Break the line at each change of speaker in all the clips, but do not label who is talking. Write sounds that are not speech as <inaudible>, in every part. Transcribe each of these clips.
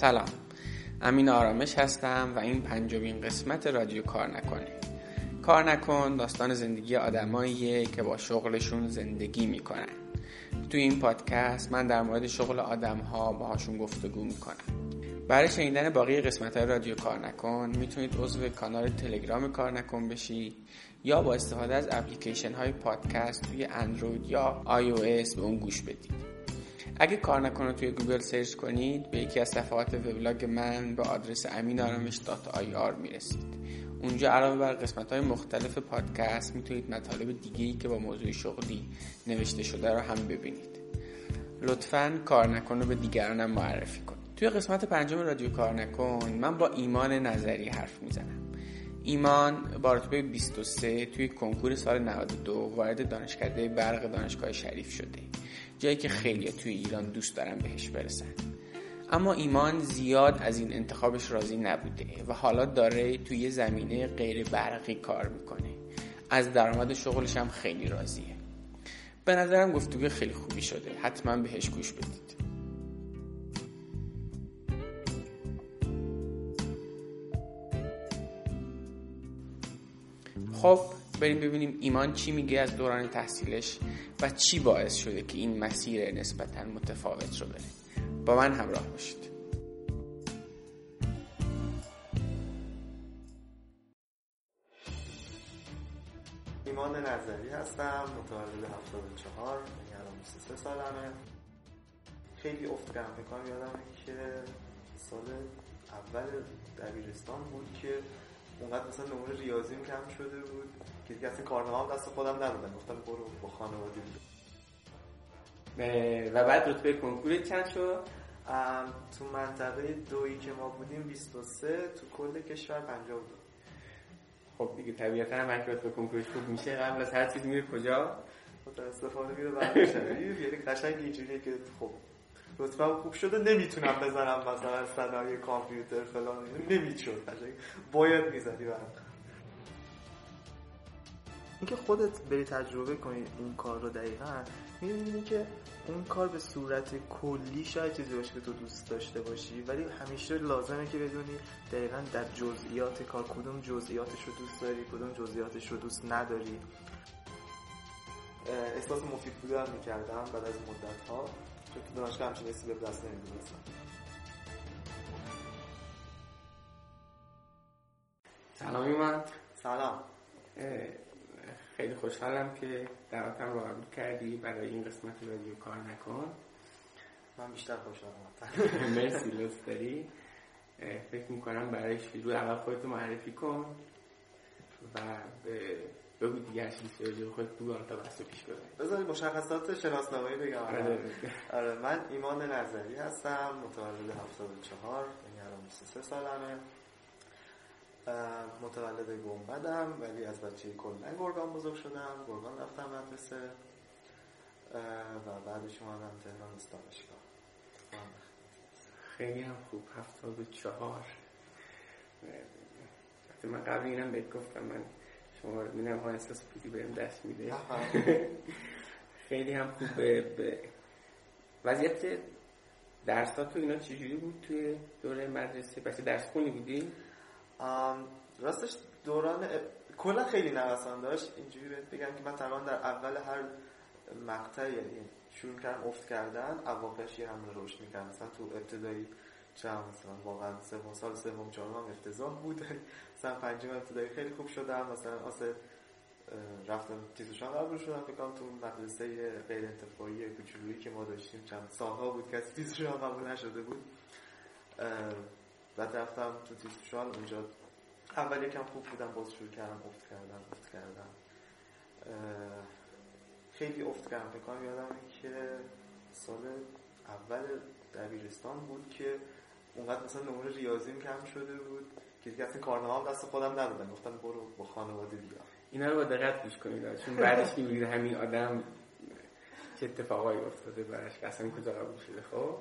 سلام. امین آرامش هستم و این پنجمین قسمت رادیو کار نکنه کار نکن داستان زندگی آدماییه که با شغلشون زندگی می‌کنن. توی این پادکست من در مورد شغل آدم ها باهاشون گفتگو می‌کنم. برای شنیدن باقی قسمت های رادیو کار نکن می‌تونید عضو کانال تلگرام کار نکن بشی یا با استفاده از اپلیکیشن های پادکست توی اندروید یا او به اون گوش بدید. اگه کار نکنه توی گوگل سرچ کنید به یکی از صفحات وبلاگ من به آدرس امین آرامش دات آی آر می‌رسید. اونجا علاوه بر قسمت های مختلف پادکست می‌تونید مطالب دیگه ای که با موضوع شغلی نوشته شده رو هم ببینید. لطفا کار نکن به دیگرانم معرفی کن. توی قسمت پنجم رادیو کار نکن من با ایمان نظری حرف می‌زنم. ایمان با رتبه 23 توی کنکور سال 92 وارد دانشکده برق دانشگاه شریف شده. جایی که خیلی توی ایران دوست دارن بهش برسن. اما ایمان زیاد از این انتخابش راضی نبوده و حالا داره توی زمینه غیر برقی کار می‌کنه. از درآمد شغلش هم خیلی راضیه. به نظرم گفتگو خیلی خوبی شده. حتما بهش گوش بدید. خب بریم ببینیم ایمان چی میگه از دوران تحصیلش. و چی باعث شده که این مسیر نسبتا متفاوت رو بره با من همراه باشید.
ایمان نظری هستم متولد 74 یعنی 23 سالمه. خیلی افت می‌کنم یادمه که سال اول دبیرستان بود که اونقدر مثلا نمره ریاضیم کم شده بود که دیگه اصلا کارنامه هم دست خودم ندادم گفتم برو با خانواده بود
و بعد رتبه کنکور چند شد؟
تو منطقه دویی که ما بودیم 23 تو کل کشور 52
خب دیگه طبیعتا هم که رتبه کنکورش خوب میشه قبل از هر چیز میره کجا؟
متاسفانه میره شریف یعنی قشنگ اینجوریه که خب رتبه خوب شده. نمی‌تونم بزنم مثلا صنایع کامپیوتر فلان نمی‌شد. باید می‌زدی برام. اینکه خودت بری تجربه کنی این کار رو دقیقا می‌بینی که اون کار به صورت کلی شاید چیزی باشه که تو دوست داشته باشی ولی همیشه لازمه که بدونی دقیقا در جزئیات کار کدوم جزئیاتش رو دوست داری کدوم جزئیاتش رو دوست نداری. احساس مفید بودن می‌کردم بعد از مدت ها چون تو دانشگاه همچین به دست نمی‌دونستم
سلامی من
سلام.
خیلی خوشحالم که دعوتم رو قبول کردی. برای این قسمت رادیو کار نکن.
من بیشتر خوشحالم. <laughs>
مرسی لطف داری. فکر می‌کنم برای شروع اول خودتو معرفی کن و بگو دیگه چیزی راجع خودت بگو تا بحث پیش ببریم
بذاری مشخصات شناسنامه‌ای بگم.
آره,
آره من ایمان نظری هستم متولد 74 یعنی الان 23 سالمه. متولد گنبدم ولی از بچه کلا گرگان بزرگ شدم گرگان رفتم مدرسه. و بعدش اومدم تهران دانشگاه.
خیلی هم خوب هفتاد و چهار. من قبل اینم بهت گفتم من شما رو میدم ها احساس پیدی بهم دست میده. <laughs> خیلی هم خوب به وضعیت درسات تو اینا چجوری بود توی دوره مدرسه؟ پس درس خونی بودی؟
راستش دوران کلا خیلی نوسان داشت. اینجوری بهت بگم که من تقریبا در اول هر مقطع یعنی شروع کردم افت کردن یه هم رشد می‌کردم مثلا تو ابتدایی چه مثلا واقعا سوم سال سوم چهارم افتضاح بود. مثلا پنجم ابتدایی خیلی خوب شدم. مثلا واسه رفتم تیزشان قبول شدم. فکر تو مدرسه غیر انتفاعی کوچولویی که ما داشتیم چند سالها بود که تیزشان قبول نشده بود. بعد رفتم تو تیزشان اونجا. اول یکم خوب بودم باز شروع کردم افت کردم افت کردم. خیلی افت کردم. فکر کنم یادم که سال اول دبیرستان بود که اونقدر مثلا نمره ریاضیم کم شده بود که دیگه اصلا کارنامه هم دست خودم ندادم. گفتم برو با خانواده بیا.
اینا رو با دقت گوش کنید. چون بعدش می‌بینید همین آدم چه اتفاقایی افتاده براش که اصلا کجا قبول شده. خب؟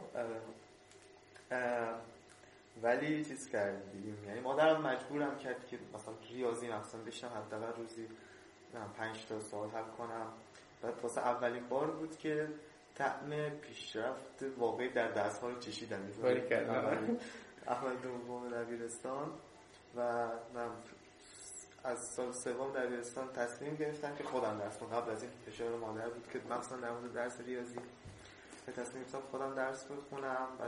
ولی چیز کردیم. یعنی مادرم مجبورم کرد که مثلا ریاضی مثلا بشم حداقل روزی پنج تا سوال حل کنم. بعد واسه اولین بار بود که طعم پیشرفت واقعی در درس ها رو چشیدم اول دوم دبیرستان و من از سال سوم دبیرستان تصمیم گرفتم که خودم درس کنم قبل از این فشار مادر بود که مثلا در مورد درس ریاضی به تصمیم گرفتم خودم درس بخونم. و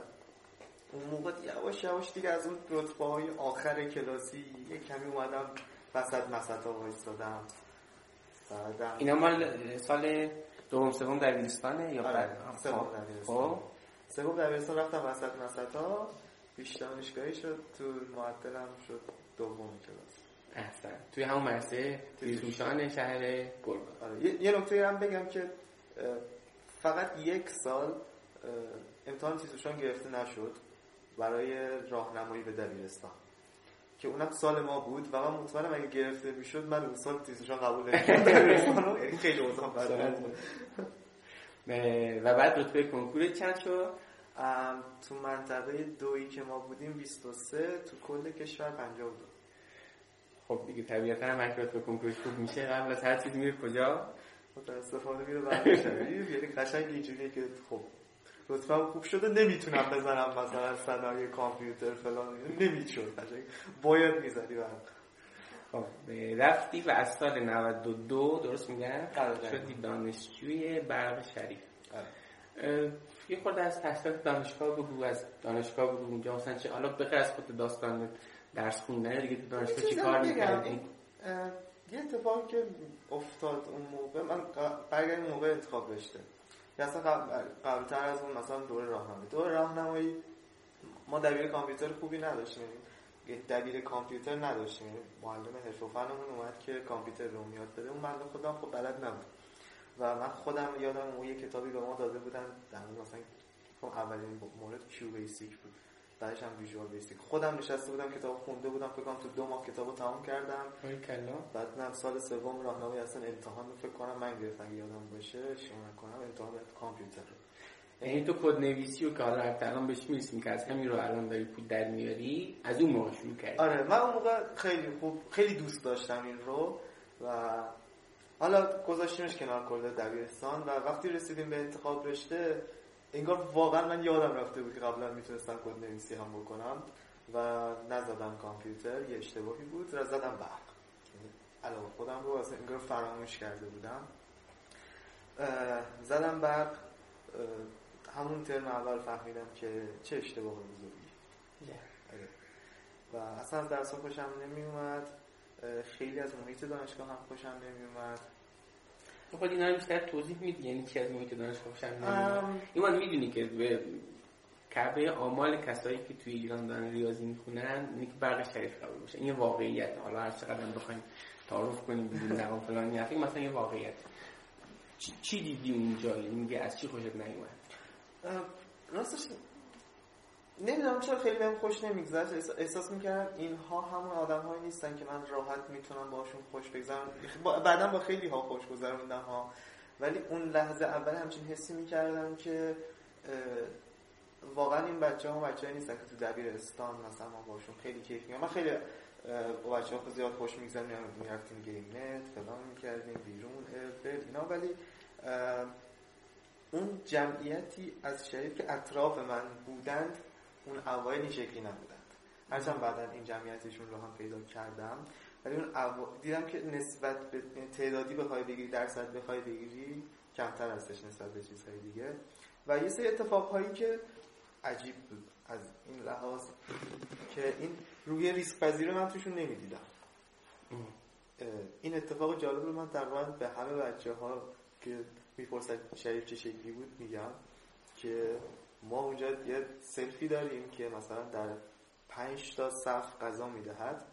اون موقع یواش یواش دیگه از اون رتبه های آخر کلاسی یک کمی اومدم وسط مسط ها وایستادم
اینا مال سال دوم سوم دبیرستانه یا
آره،
بعد
سوم
خب.
دبیرستان
خب.
سوم دبیرستان رفتم وسط مسط ها پیش دانشگاهی شد تو معدلم شد دوم کلاس
احسن توی همون مرسه توی توشان شهر گربه.
یه, یه نکته هم بگم که فقط یک سال امتحان تیزوشان گرفته نشد برای راهنمایی به دبیرستان که اونم سال ما بود و من مطمئنم اگه گرفته می‌شد من اون سال تیزوشان قبول رو. <laughs> یعنی خیلی اوضاع بد
و بعد رتبه کنکور چند شد
تو منطقه دویی که ما بودیم 23 تو کل کشور 52
خب دیگه طبیعتا هم اگه رتبه کنکورش خوب میشه قبل از هر چیزی میره کجا؟
متاسفانه میره برمیشوی یعنی قشنگ اینجوریه که خب رتبه خوب شده. نمی‌تونم بزنم مثلا صنایع کامپیوتر فلان. نمی‌شد. باید می‌زدی برم
خب رفتی و از سال 92 درست میگم. شدی دانشجوی برق شریف. یه خورده از تحصیلات دانشگاه بگو از دانشگاه بگو اونجا مثلا چه حالا بخیر از خود داستان درس خوندن دیگه تو دانشگاه چی کار. می‌کردی؟
یه اتفاقی که افتاد اون موقع من برگردیم موقع انتخاب رشته. یا اصلا قبل قبلتر از اون مثلا دوره راهنمایی. دوره راهنمایی ما دبیر کامپیوتر خوبی نداشتیم. یعنی دبیر کامپیوتر نداشتیم. یعنی معلم حرف و فنمون اومد که کامپیوتر رو یاد بده. اون معلم خودم خب بلد نبود. و من خودم یادم اون یه کتابی به ما داده بودن. در مثلا اولین مورد کیو بیسیک بود. بعدش هم ویژوال بیسیک خودم نشسته بودم کتاب خونده بودم فکر کنم تو دو ماه کتابو تمام کردم.
کلا.
بعد نه سال سوم راهنمایی اصلا امتحان فکر کنم من گرفتم. یادم باشه شما نکنم امتحان کامپیوتر.
یعنی تو کد نویسی و که حالا الان بهش می‌رسیم که از همین رو الان داری پول در میاری از اون موقع شروع کردی.
آره من اون موقع خیلی خوب خیلی دوست داشتم این رو و حالا گذاشتیمش کنار کل دبیرستان و وقتی رسیدیم به انتخاب رشته انگار واقعا من یادم رفته بود که قبلا می‌تونستم کد نویسی هم بکنم و نزدم کامپیوتر یه اشتباهی بود و زدم برق یعنی علاوه خودم رو اصلا انگار فراموش کرده بودم. زدم برق همون ترم اول فهمیدم که چه اشتباه بزرگی. آره. و اصلا از درس خوشم نمی اومد خیلی از محیط دانشگاه هم خوشم نمی اومد
خود اینا رو بیشتر توضیح میدی یعنی چی از محیط دانشگاه نمیاد
ام،
ایمان می‌دونی که به کعبه آمال کسایی که توی ایران دارن ریاضی می‌خونن اینه که برق شریف قبول باشه این یه واقعیت. حالا هر چقدر هم بخوایم تعارف کنیم بدون نقام فلان این حرفی مثلا یه واقعیت. چی, چی دیدی اونجا؟ یعنی میگه از چی خوشت نیومد؟
راستش نمی‌دونم چرا خیلی بهم خوش نمیگذشت. احساس می‌کردم اینها همون آدم هایی نیستن که من راحت می‌تونم باشون خوش بگذرم. بعدا با خیلی ها خوش گذروندم ها. ولی اون لحظه اول همچین حسی می‌کردم که واقعا این بچه ها بچه نیستن که تو دبیرستان مثلا باشون خیلی کیف می‌کنم من خیلی با بچه ها زیاد خوش میگذرم می‌رفتیم گیم نت فلان می‌کردیم بیرون اینا. ولی اون جمعیتی از شریف که اطراف من بودند اون اوایل این شکلی نبودند هرچند بعدا این جمعیتشون رو هم پیدا کردم. ولی اون اوا... دیدم که نسبت به تعدادی بخوای بگیری درصد بخوای بگیری کمتر هستش نسبت به چیزهای دیگه. و یه سری اتفاقهایی که عجیب بود از این لحاظ که این روی ریسک من توشون نمی‌دیدم. این اتفاق جالب رو من تقریبا به همه بچه ها که می‌پرسن شریف چه شکلی بود میگم که ما اونجا یه سلفی داریم که مثلا در پنج تا صف غذا می‌دهد.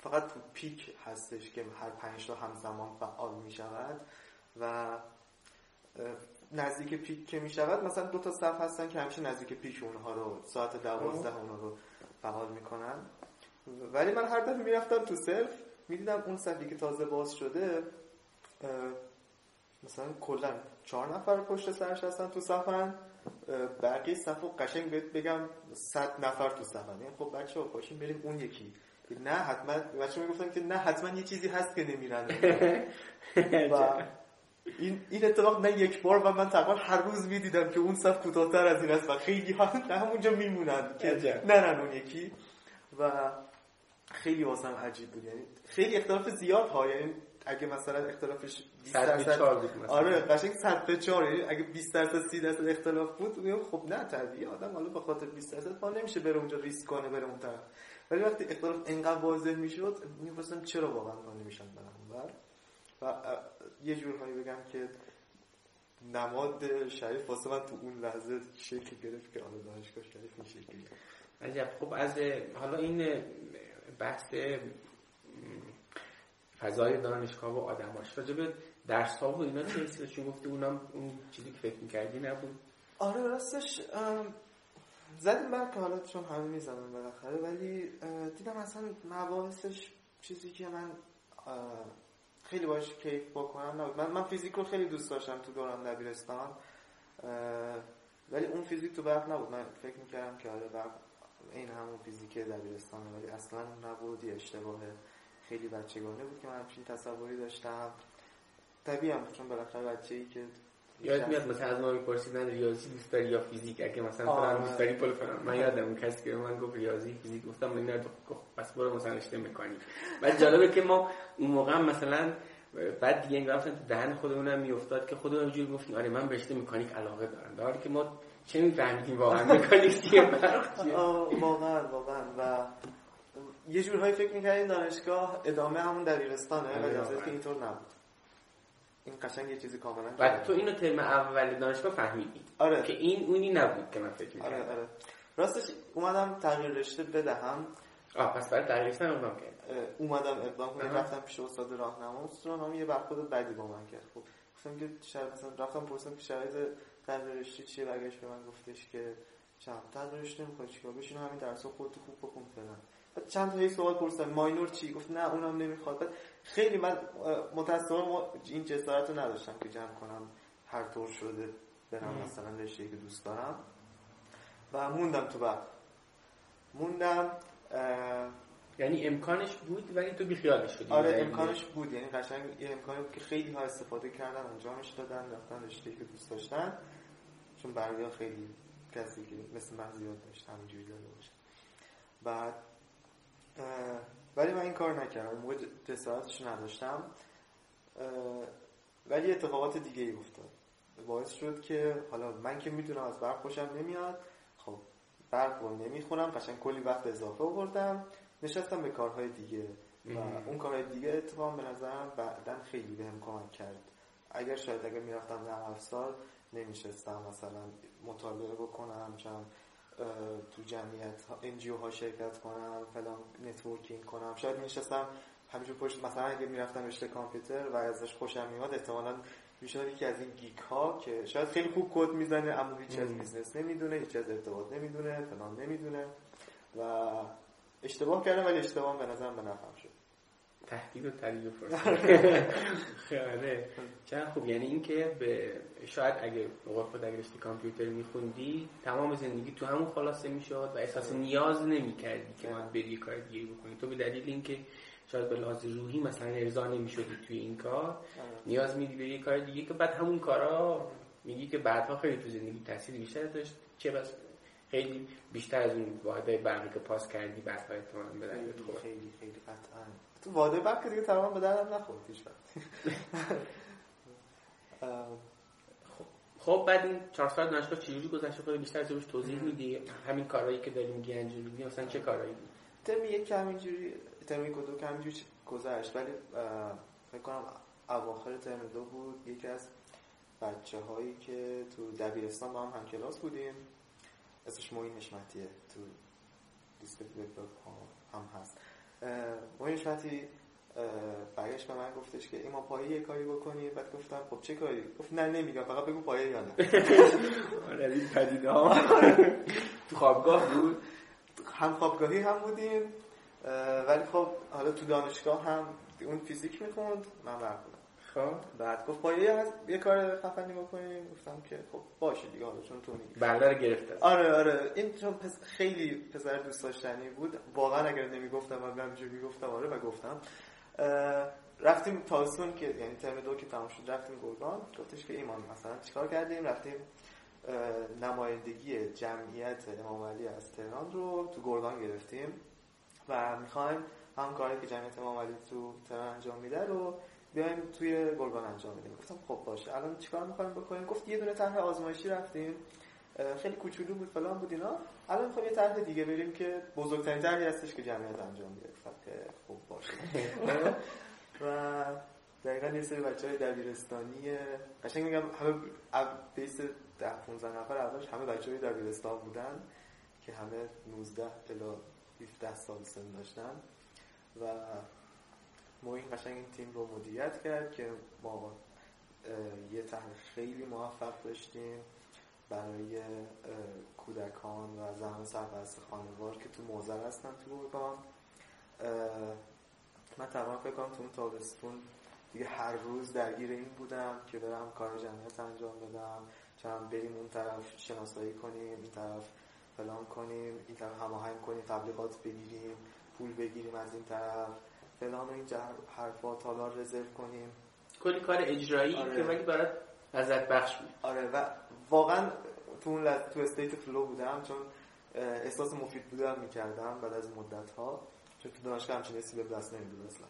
فقط تو peak هستش که هر پنج تا همزمان فعال می‌شود و نزدیک peak که می‌شود مثلا دو تا صف هستن که همیشه نزدیک peak اونها رو ساعت دوازده اونها رو فعال می‌کنن. ولی من هر دفعه می‌رفتم تو سلف می‌دیدم اون صفی که تازه باز شده مثلا کلا چهار نفر پشت سرش هستن تو صفن بقیه صف رو قشنگ بهت بگم صد نفر تو صفن یعنی خب بچه ها پاشیم بریم اون یکی. نه حتما بچه می‌گفتن که نه حتما یه چیزی هست که نمیرن. <laughs> و این این اتفاق نه یک بار و من تقریبا هر روز می‌دیدم که اون صف کوتاهتر از این است و خیلی ها همونجا میمونن که نرن اون یکی. و خیلی واسم عجیب بود. یعنی خیلی اختلاف زیاد ها یعنی اگه مثلا اختلافش 20 درصد آره قشنگ 100 به 4 یعنی اگه 20 درصد 30 درصد اختلاف بود میگم خب نه طبیعی آدم حالا به خاطر 20 درصد پا نمیشه بره اونجا ریسک کنه بره اون طرف. ولی وقتی اختلاف انقدر واضح می‌شد می‌پرسم چرا واقعا ما نمیشن برم و یه جورهایی بگم که نماد شریف واسه من تو اون لحظه شکل گرفت که آره دانشگاه شریف این شکلی.
عجب. خب از حالا این بحث فضای دانشگاه و آدماش راجع به درس ها و اینا چه چون گفتی اونم اون چیزی که فکر می‌کردی نبود.
آره راستش زدیم بر که حالا چون همه می‌زنم بالاخره ولی دیدم اصلا مباحثش چیزی که من خیلی باش کیف بکنم نبود. من, من فیزیک رو خیلی دوست داشتم تو دوران دبیرستان ولی اون فیزیک تو برق نبود. من فکر می‌کردم که آره برق این همون فیزیک دبیرستانه ولی اصلا نبود یه اشتباه خیلی بچگانه بود که من همچین تصوری داشتم. طبیعی هم چون بالاخره بچه ای که
یاد میاد مثلا از ما میپرسیدن ریاضی دوست داری یا فیزیک؟ اگه مثلا فلان دوست داری پل فلان من یادم اون کسی که من گفت ریاضی فیزیک گفتم من نه پس برو مثلا رشته مکانیک. بعد جالبه که ما اون موقع مثلا بعد دیگه انگار تو دهن خودمونم میافتاد که خودمون جوری گفتیم آره من رشته مکانیک علاقه دارم. در حالی که ما چه میفهمیدیم واقعا مکانیک چیه <laughs>
واقعا واقعا. و یه جورهایی فکر می‌کردیم دانشگاه ادامه همون دبیرستانه ولی از که اینطور نبود. این قشنگ یه چیزی کاملا
بعد تو اینو ترم اول دانشگاه فهمیدی.
آره.
که این اونی نبود که من فکر می‌کردم.
آره آره. راستش اومدم تغییر رشته بدهم.
آه پس بعد تغییر رشته اقدام کرد
اومدم اقدام کنم. رفتم پیش استاد راهنما. استاد یه برخورد بدی با من کرد. خب گفتم که شاید مثلا رفتم پرسیدم که شرایط تغییر رشته چیه؟ برگشت به من گفتش که چند تغییر رشته می‌خوای؟ چیکار؟ بشین همین درسا خودت خوب بکن چند تا سوال پرسیدم ماینور چی؟ گفت نه اونم نمی‌خواد. خیلی من متاسفانه این جسارت رو نداشتم که جمع کنم. هر طور شده برم مثلا رشته که دوست دارم. و موندم تو بعد. موندم
یعنی امکانش بود ولی تو بیخیالش شدی
آره امکانش بود. یعنی قشنگ یه امکانی بود که خیلی ها استفاده کردن انجامش دادن رفتن رشته که دوست داشتن. چون برگاه خیلی کسی که مثل من زیاد داشت همینجوری داده باشه. بعد ولی من این کار نکردم. اون موقع جسارتش نداشتم. ولی اتفاقات دیگه ای افتاد. باعث شد که حالا من که می‌دونم از برق خوشم نمیاد خب برق رو نمی‌خونم. قشنگ کلی وقت اضافه آوردم. نشستم به کارهای دیگه. و اون کارهای دیگه اتفاق به نظرم بعدا خیلی بهم کمک کرد. اگر شاید اگر می‌رفتم درسا نمیشستم مثلا مطالعه بکنم چند تو جمعیت NGO ها شرکت کنم فلان networking کنم. شاید میشستم همینجور پشت مثلا اگه می‌رفتم رشته کامپیوتر و ازش خوشم میاد احتمالاً می‌شد یکی از این geek ها که شاید خیلی خوب کد می‌زنه اما هیچ از business نمی‌دونه هیچ از ارتباط نمی‌دونه فلان نمی‌دونه. و اشتباه کردم ولی اشتباه به نظرم به نفعم شد.
تهدید و تریج خیلی چند خوب یعنی اینکه به شاید اگه بقول خود اگه رشته کامپیوتر میخوندی تمام زندگی تو همون خلاصه می‌شد و احساس نیاز نمی‌کردی که من بری کار دیگه بکنی تو به دلیل اینکه شاید به لحاظ روحی مثلا ارضا نمی‌شدی توی این کار نیاز میدی به یه کار دیگه که بعد همون کارا میگی که بعدها خیلی تو زندگی تاثیر بیشتر داشت چه بس خیلی بیشتر از اون واحدهای برقی که پاس کردی بعدها به
خیلی خیلی خیلی قطعا تو واده بعد که دیگه تمام به دردم نخورد هیچ
خب بعد این چهار سال دانشگاه چجوری گذشته خود بیشتر از توضیح میدی. همین کارهایی که داری میگی انجام میدی مثلا چه کارهایی
ترم یک همینجوری ترم یک و دو که همینجوری گذشت. ولی فکر کنم اواخر ترم دو بود. یکی از بچه هایی که تو دبیرستان با هم هم کلاس بودیم. اسمش موین نشمتیه تو دیسک هم هست. موین نشمتی برگشت به من گفتش که ایما پایه یه کاری بکنی بعد گفتم خب چه کاری؟ گفت نه نمیگم. فقط بگو پایه یا نه.
آره این پدیده ها. <laughs> تو خوابگاه بود.
هم خوابگاهی هم بودیم. ولی خب حالا تو دانشگاه هم اون فیزیک می‌خوند. من برق بعد گفت پایه هست یه کار خفنی بکنیم. گفتم که خب باشه دیگه حالا چون تو میگی
بنده رو گرفته.
آره آره. این چون پس خیلی پسر دوست داشتنی بود. واقعا اگر نمی‌گفتم من همینجوری می‌گفتم آره و گفتم. رفتیم تابستون که یعنی ترم دو که تمام شد رفتیم گرگان. گفتش که ایمان مثلا چیکار کردیم؟ رفتیم نمایندگی جمعیت امام علی از تهران رو تو گرگان گرفتیم. و می‌خوایم هم کاری که جمعیت امام علی تو تهران انجام میده رو بیایم توی گرگان انجام بدیم. گفتم خب باشه. الان چیکار می‌خوایم بکنیم؟ گفت یه دونه طرح آزمایشی رفتیم. خیلی کوچولو بود فلان بود اینا. الان می‌خوایم یه طرح دیگه بریم که بزرگترین طرحی هستش که جمعیت انجام میده. که خوب باشه. <laughs> و دقیقا یه سری بچه های دبیرستانی قشنگ میگم همه بیس ده 15 نفر اولش همه بچه های دبیرستان بودن که همه 19 الا 17 سال سن داشتن. و ما این قشنگ این تیم رو مدیریت کرد که ما یه طرح خیلی موفق داشتیم برای کودکان و زنان سرپرست خانوار که تو موزر هستن تو گرگان من تقریبا فکر کنم تو اون تابستون دیگه هر روز درگیر این بودم که برم کار جمعیت انجام بدم چند بریم اون طرف شناسایی کنیم این طرف فلان کنیم این طرف هماهنگ کنیم تبلیغات بگیریم. پول بگیریم از این طرف. فلان این حرفا تالار رزرو کنیم.
کلی کار اجرایی آره. که ولی برات لذت بخش بود
آره و واقعا تو اون لز... تو state flow بودم چون احساس مفید بودم می‌کردم بعد از مدت ها چون تو دانشگاه همچین حسی به دست نمیدود اصلا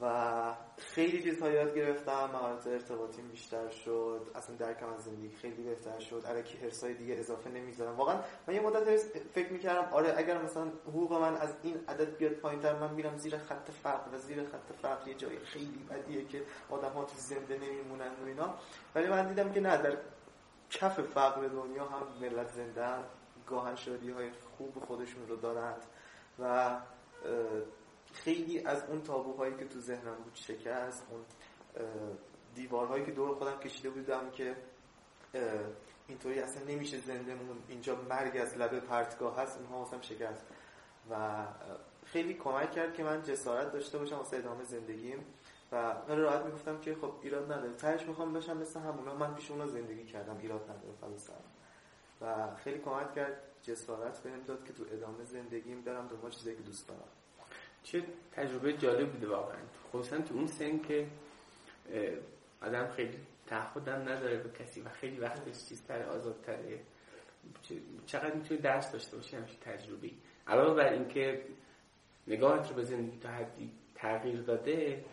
و خیلی چیزها یاد گرفتم مهارت ارتباطیم بیشتر شد اصلا درکم از زندگی خیلی بهتر شد علکی هرسای دیگه اضافه نمی‌ذارم. واقعا من یه مدت فکر می‌کردم آره اگر مثلا حقوق من از این عدد بیاد پایینتر من میرم زیر خط فقر و زیر خط فقر یه جای خیلی بدیه که آدم ها تو زنده نمیمونن و اینا. ولی من دیدم که نه در کف فقر دنیا هم ملت زنده گاهن شادی های خوب خودشون رو دارند و خیلی از اون تابوهایی که تو ذهنم بود شکست اون دیوارهایی که دور خودم کشیده بودم که اینطوری اصلا نمیشه زنده مون. اینجا مرگ از لبه پرتگاه هست اونها واسم شکست. و خیلی کمک کرد که من جسارت داشته باشم واسه ادامه زندگیم. و خیلی راحت می‌گفتم که خب ایراد نداره. تهش می‌خوام بشم مثل همونا. من پیش اونا زندگی کردم. ایراد نداره. فلسفه و خیلی کمک کرد. جسارت بهم داد که تو ادامه زندگیم برم دنبال چیزایی که دوست دارم.
چه تجربه جالب بوده واقعا. خصوصا تو اون سن که آدم خیلی تعهدم نداره به کسی و خیلی وقتش چیزتر آزادتره. چقدر می‌تونی درس داشته باشی همچین تجربه علاوه بر اینکه نگاهت رو به زندگی تا حدی تغییر داده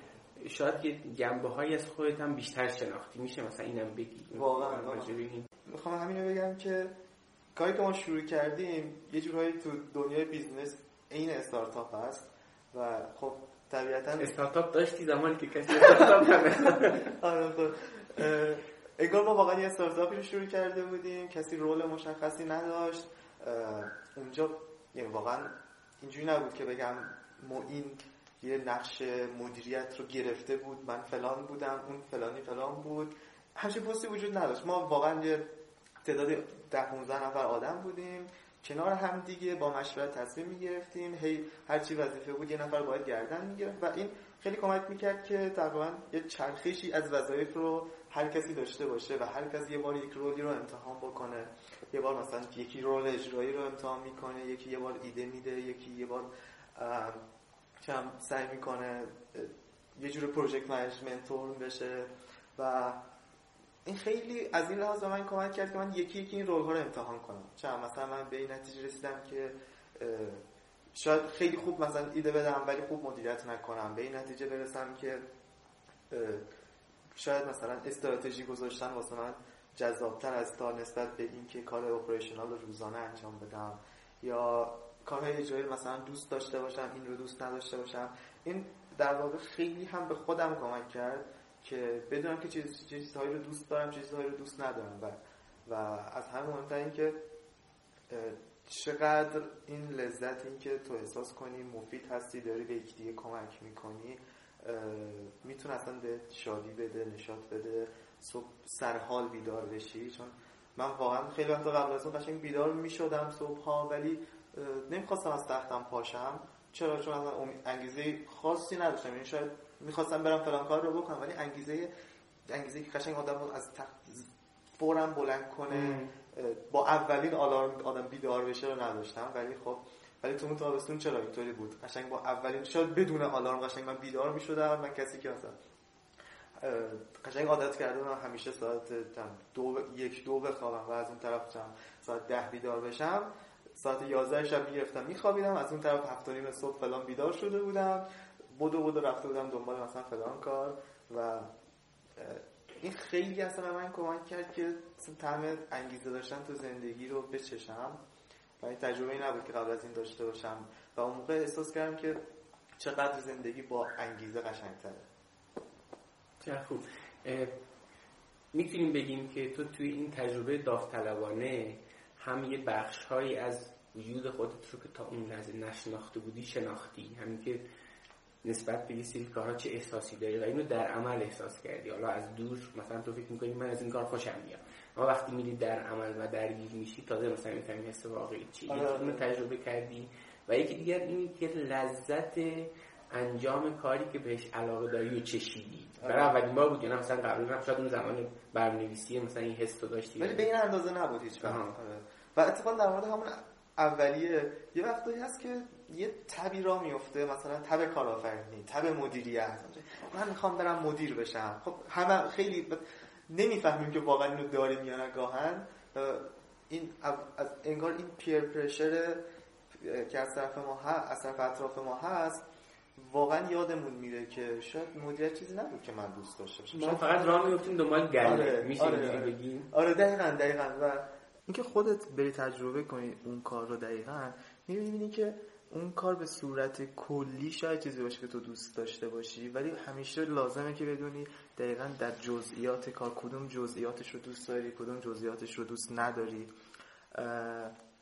شاید یه جنبه های از خودت هم بیشتر شناختی. میشه مثلا اینم بگی؟
واقعا می‌خوام همینو بگم که کاری که ما شروع کردیم یه جورایی تو دنیای business این استارتاپ هست. و خب طبیعتا
استارتاپ داشتی زمانی که کسی استارتاپ <laughs>
آره خب. انگار ما واقعا یه استارتاپی رو شروع کرده بودیم کسی role مشخصی نداشت. اونجا یعنی واقعا اینجوری نبود که بگم ما این یه نقش مدیریت رو گرفته بود من فلان بودم اون فلانی فلان بود. همچین پستی وجود نداشت. ما واقعا یه تعداد ده 15 نفر آدم بودیم. کنار هم دیگه با مشورت تصمیم می‌گرفتیم. هی هر چی وظیفه بود یه نفر باید گردن می‌گرفت و این خیلی کمک می‌کرد که تقریبا یه چرخشی از وظایف رو هر کسی داشته باشه و هر کسی یه بار یک رولی رو امتحان بکنه. یه بار مثلا یکی رول اجرایی رو امتحان می‌کنه یکی یه بار ایده میده یکی یه بار کم سعی می‌کنه یه جور project management طور بشه و این خیلی از این لحاظ به من کمک کرد که من یکی یکی این role ها رو امتحان کنم. چون مثلا من به این نتیجه رسیدم که شاید خیلی خوب مثلا ایده بدم ولی خوب مدیریت نکنم. به این نتیجه برسم که شاید مثلا استراتژی گذاشتن واسه من جذابتر از تا نسبت به اینکه کار operational رو روزانه انجام بدم. یا کارهای اجرایی مثلا دوست داشته باشم این رو دوست نداشته باشم. این در واقع خیلی هم به خودم کمک کرد. که بدونم که چیز چیزهایی رو دوست دارم چیزهایی رو دوست ندارم. و و از همه مهمتر این که چقدر این لذت این که تو احساس کنی مفید هستی داری به یکی کمک می‌کنی می‌تونه اصلا به شادی بده نشاط بده صبح سرحال بیدار بشی. چون من واقعا خیلی وقت قبل از اون قشنگ بیدار می‌شدم صبح ها ولی نمی‌خواستم از تختم پاشم. چرا؟ چون اصلا انگیزه خاصی نداشتم. یعنی شاید می‌خواستم برم فلان کار رو بکنم ولی انگیزه انگیزه که قشنگ آدم از تخت فورم بلند کنه با اولین آلارم آدم بیدار بشه رو نداشتم. ولی خب ولی تو اون تابستون چرا اینطوری بود؟ قشنگ با اولین شاید بدون آلارم قشنگ من بیدار می‌شدم من کسی که مثلا قشنگ عادت کرده من همیشه ساعت دو یک دو بخوابم و از اون طرف ساعت ده بیدار بشم. ساعت 11 شب می‌گرفتم میخوابیدم از اون طرف هفت نیم صبح فلان بیدار شده بودم. بدو بدو رفته بودم دنبال مثلا فلان کار و این خیلی اصلا من کمک کرد که طعم انگیزه داشتن تو زندگی رو بچشم و این تجربه نبود که قبل از این داشته باشم و اون موقع احساس کردم که چقدر زندگی با انگیزه قشنگتره.
چه خوب. می‌تونیم بگیم که تو توی این تجربه داوطلبانه هم یه بخش هایی از وجود خودت رو که تا اون لحظه نشناخته بودی شناختی. همین که نسبت به یه سری کارها چه احساسی داری و اینو در عمل احساس کردی؟ حالا از دور مثلا تو فکر می‌کنی من از این کار خوشم میاد. اما وقتی میری در عمل و درگیر میشی تازه مثلا می‌فهمی حس واقعی چی. آره. تجربه کردی. و یکی دیگر این که لذت انجام کاری که بهش علاقه داری و چشیدی. آره. برای اولین بار بود یا مثلا قبل نه شاید اون زمان برنامه‌نویسی مثلا این حس رو داشتی.
ولی به این اندازه نبود هیچ آره. و اتفاقا در مورد همون اولیه یه وقتی هست که یه تبی را میفته مثلا تب کارآفرینی تب مدیریت. من می‌خوام برم مدیر بشم. خب همه خیلی نمی‌فهمیم که واقعا اینو داریم یا نه گاهن. این از انگار این پیر پرشر که از طرف ما هست از طرف اطراف ما هست واقعا یادمون میره که شاید مدیریت چیزی نبود که من دوست داشته باشم.
ما فقط راه میفتیم دنبال گله. آره، میشه
آره, آره. بگیم. آره دقیقاً دقیقاً. و اینکه خودت بری تجربه کنی اون کار رو دقیقا می‌بینی که اون کار به صورت کلی شاید چیزی باشه که تو دوست داشته باشی ولی همیشه لازمه که بدونی دقیقا در جزئیات کار کدوم جزئیاتش رو دوست داری کدوم جزئیاتش رو دوست نداری.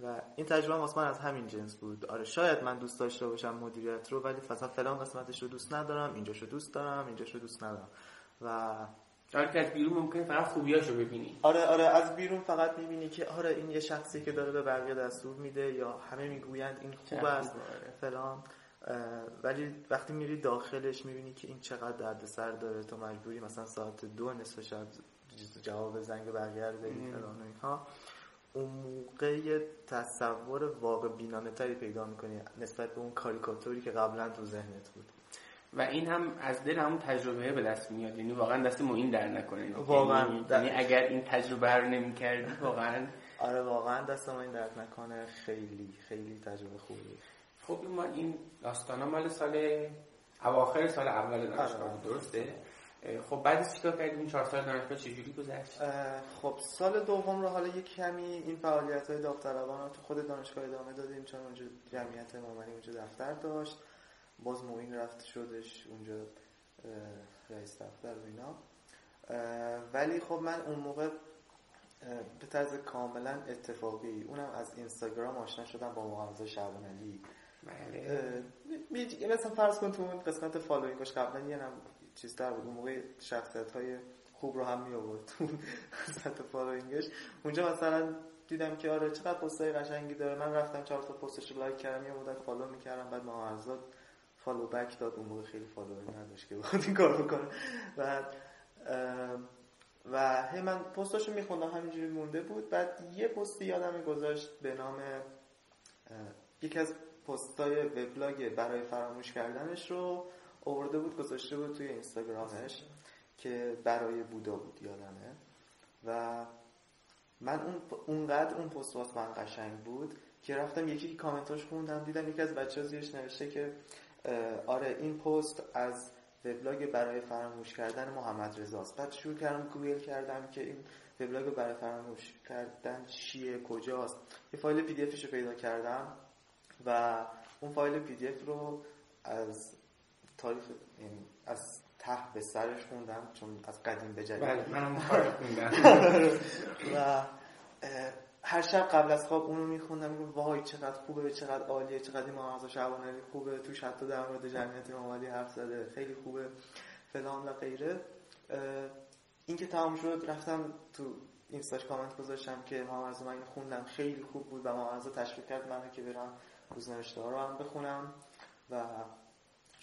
و این تجربه واسه من از همین جنس بود. آره شاید من دوست داشته باشم مدیریت رو ولی مثلا فلان قسمتش رو دوست ندارم اینجاش رو دوست دارم اینجاش رو دوست ندارم. و
آره که از بیرون ممکنه فقط خوبیاشو ببینی.
آره آره از بیرون فقط می‌بینی که آره این یه شخصی که داره به بقیه دستور میده یا همه می‌گویند این خوب است آره. فلان. ولی وقتی میری داخلش می‌بینی که این چقدر دردسر داره. تو مجبوری مثلا ساعت دو نصف شب جواب زنگ بقیه رو بدی فلان اینها. اون موقع تصور واقع بینانه تری پیدا می‌کنی نسبت به اون کاریکاتوری که قبلا تو ذهنت بود.
و این هم از دل همون تجربه به دست میاد. یعنی واقعا دست ما این در نکنه.
واقعا
یعنی, یعنی اگر این تجربه رو نمی کردی واقعا
آره واقعا دست ما این درد نکنه. خیلی خیلی تجربه خوبی.
خب ما این داستان مال سال اواخر سال اول دانشگاه آره. درسته؟ خب بعد چیکار کردیم این چهار سال دانشگاه چجوری گذشت؟
خب سال دوم رو حالا یک کمی این فعالیت های داوطلبانه تو خود دانشگاه ادامه دادیم چون اونجا جمعیت مامانی اونجا دفتر داشت. باز موین رفت شدش اونجا رئیس دفتر و اینا. ولی خب من اون موقع به طرز کاملا اتفاقی اونم از اینستاگرام آشنا شدم با محمد شعبان علی بله مثلا فرض کن تو اون قسمت following ش قبلا یه نم چیز در بود. اون موقع شخصیت های خوب رو هم می آورد تو قسمت following ش اونجا مثلا دیدم که آره چقدر پستای قشنگی داره. من رفتم چهار تا پستش رو like کردم یه مدت follow می‌کردم بعد محمدرضا follow back داد اون موقع خیلی follow نداشت که بخواد این کار بکنه. و و هی من پستاشو میخوندم همینجوری مونده بود. بعد یه پستی یادم گذاشت به نام یکی از پستای وبلاگ برای فراموش کردنش رو آورده بود گذاشته بود توی اینستاگرامش که برای بودا بود یادمه. و من اون اونقدر اون پست واسه من قشنگ بود که رفتم یکی کامنتاش خوندم دیدم یکی از بچه ها زیرش نوشته که آره این پست از وبلاگ برای فراموش کردن محمد رضاست بعد شروع کردم گوگل کردم که این وبلاگ برای فراموش کردن چیه کجاست. یه فایل PDF رو پیدا کردم و اون فایل PDF رو از تاریخ یعنی از ته به سرش خوندم چون از قدیم به جدید.
بله منم <laughs> خوندم
و هر شب قبل از خواب اونو میخوندم رو وای چقدر خوبه چقدر عالیه چقدر این محمدرضا شعبانعلی خوبه توش حتی در مورد جمعیت امام علی حرف زده خیلی خوبه فلان و غیره. این که تمام شد رفتم تو اینستاش کامنت گذاشتم که محمد من خوندم خیلی خوب بود و محمد تشویق کرد منو که برم روزنوشته ها رو هم بخونم و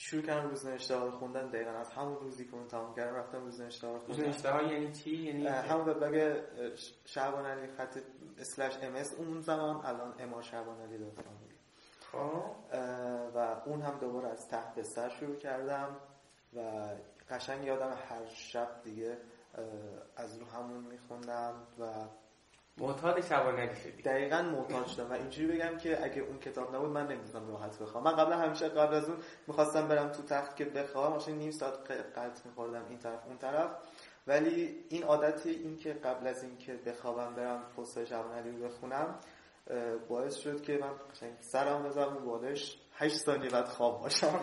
شروع کردم روزنوشته ها خوندن دقیقا. از همون روزی که اون تمام کردم رفتم روزنوشته ها
خوندم روزنوشته ها یعنی چی؟ یعنی
همون وبلاگ شعبان علی خط اسلش ام اون زمان الان اما شعبان علی دات
خب.
و اون هم دوباره از ته به سر شروع کردم و قشنگ یادم هر شب دیگه از رو همون میخوندم و
معتاد شبانگی شدی.
دقیقا معتاد شدم و اینجوری بگم که اگه اون کتاب نبود من نمی‌تونم راحت بخوام. من قبلا همیشه قبل از اون می‌خواستم برم تو تخت که بخوام ماشین نیم ساعت قلط میخوردم این طرف اون طرف. ولی این عادت این که قبل از این که بخوابم برم پست شبانگی رو بخونم باعث شد که من سرم بزنم بالش 8 ثانیه بعد خواب باشم.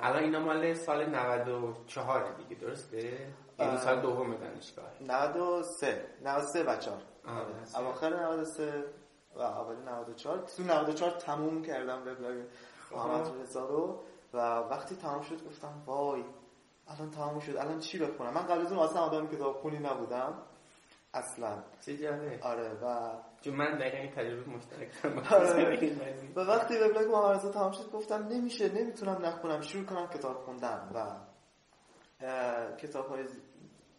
الان اینا مال سال 94 دیگه درسته؟ یعنی سال دوم دانشگاه.
93 93 و 4 اواخر 93 و اول 94 تو 94 تموم کردم وبلاگ محمد رضا رو و وقتی تمام شد گفتم وای الان تمام شد. الان چی بخونم من قبل از اون اصلا آدم کتاب خونی نبودم. اصلا.
چه جالب.
آره و
چون من دقیقا این تجربه مشترک دارم
آره. <laughs> و وقتی وبلاگ محمد رضا تمام شد گفتم نمیشه نمی‌تونم نخونم. شروع کنم کتاب خوندن و کتاب های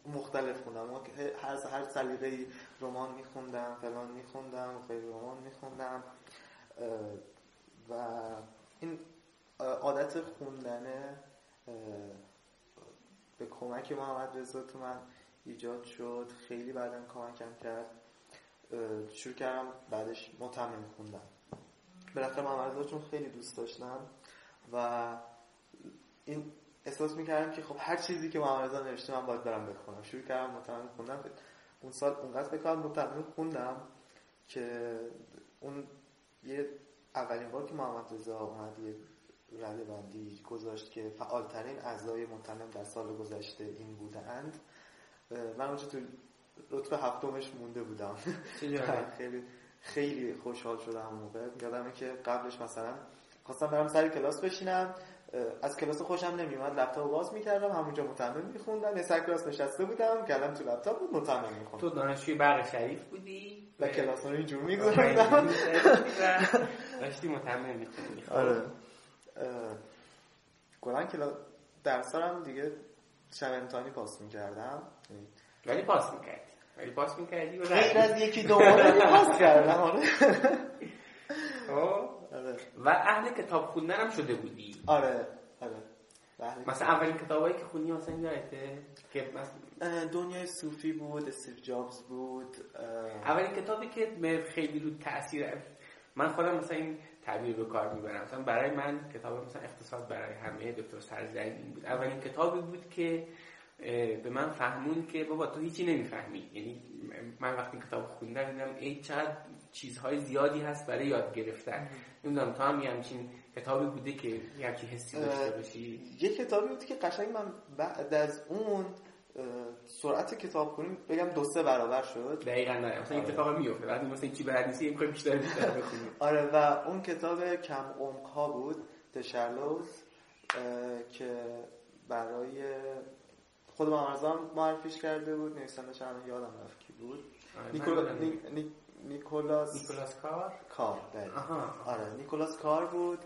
مختلف خوندم. هر هر سلیقه رمان میخوندم فلان میخوندم خیلی رمان میخوندم. و این عادت خوندن به کمک محمد رضا تو من ایجاد شد. خیلی بعدا کمکم کرد. شروع کردم بعدش متمم خوندم. بالاخره محمد رضا چون خیلی دوست داشتم و این احساس می‌کردم که خب هر چیزی که محمد رضا نوشته من باید برم بخونم. شروع کردم متمم خوندم. اون سال اونقدر بکنم متمم خوندم که اون یه اولین بار که محمد رضا اومد یه رده بندی گذاشت که فعالترین اعضای متمم در سال گذشته این بودند. من اونجا تو رتبه هفتمش مونده بودم. <laughs> خیلی خیلی خوشحال شدم اون موقع. یادمه که قبلش مثلا خواستم برم سر کلاس بشینم. از کلاس خوشم نمیومد لپتاپ باز می‌کردم همونجا متمم میخوندم یه سر کلاس نشسته بودم کلم تو لپتاپ بود متمم میخوندم
تو دانشجوی برق شریف بودی؟
و کلاس رو اینجور میگذاردم
داشتی متمم میخوندی.
آره. کلا کلاس درسارم دیگه شب امتحانی پاس می‌کردم.
ولی پاس می‌کردی. ولی پاس می‌کردی
غیر از یکی دو بار پاس کردم آره.
و اهل کتاب خوندن هم شده بودی.
آره آره.
مثلا اولین کتابایی که خوندی مثلا یادته؟ که مثلا
دنیای صوفی بود استیو جابز بود
اولین کتابی که خیلی رو تاثیر من خودم مثلا این تعبیر رو کار می‌برم. مثلا برای من کتاب مثلا اقتصاد برای همه دکتر سرزنگ بود. اولین کتابی بود که به من فهمون که بابا تو هیچی نمی‌فهمی. یعنی من وقتی کتاب خوندم دیدم ای چقدر چیزهای زیادی هست برای یاد گرفتن. نمی‌دونم تو هم یه همچین کتابی بوده که یه همچین حسی داشته باشی؟
یه کتابی بود که قشنگ من بعد از اون سرعت کتاب کنیم بگم دو سه برابر شد.
دقیقا نه. مثلا این اتفاق میفته بعد مثلا چی به حدیثی می‌خوای بیشتر بیشتر بخونیم. <laughs>
آره و اون کتاب کم عمق ها بود تشرلوز که برای خود محمد معرفیش کرده بود نویسندش الان یادم رفت کی بود. نیکولا... نی... نیکولاس
نیکولاس کار
کار آره نیکولاس کار بود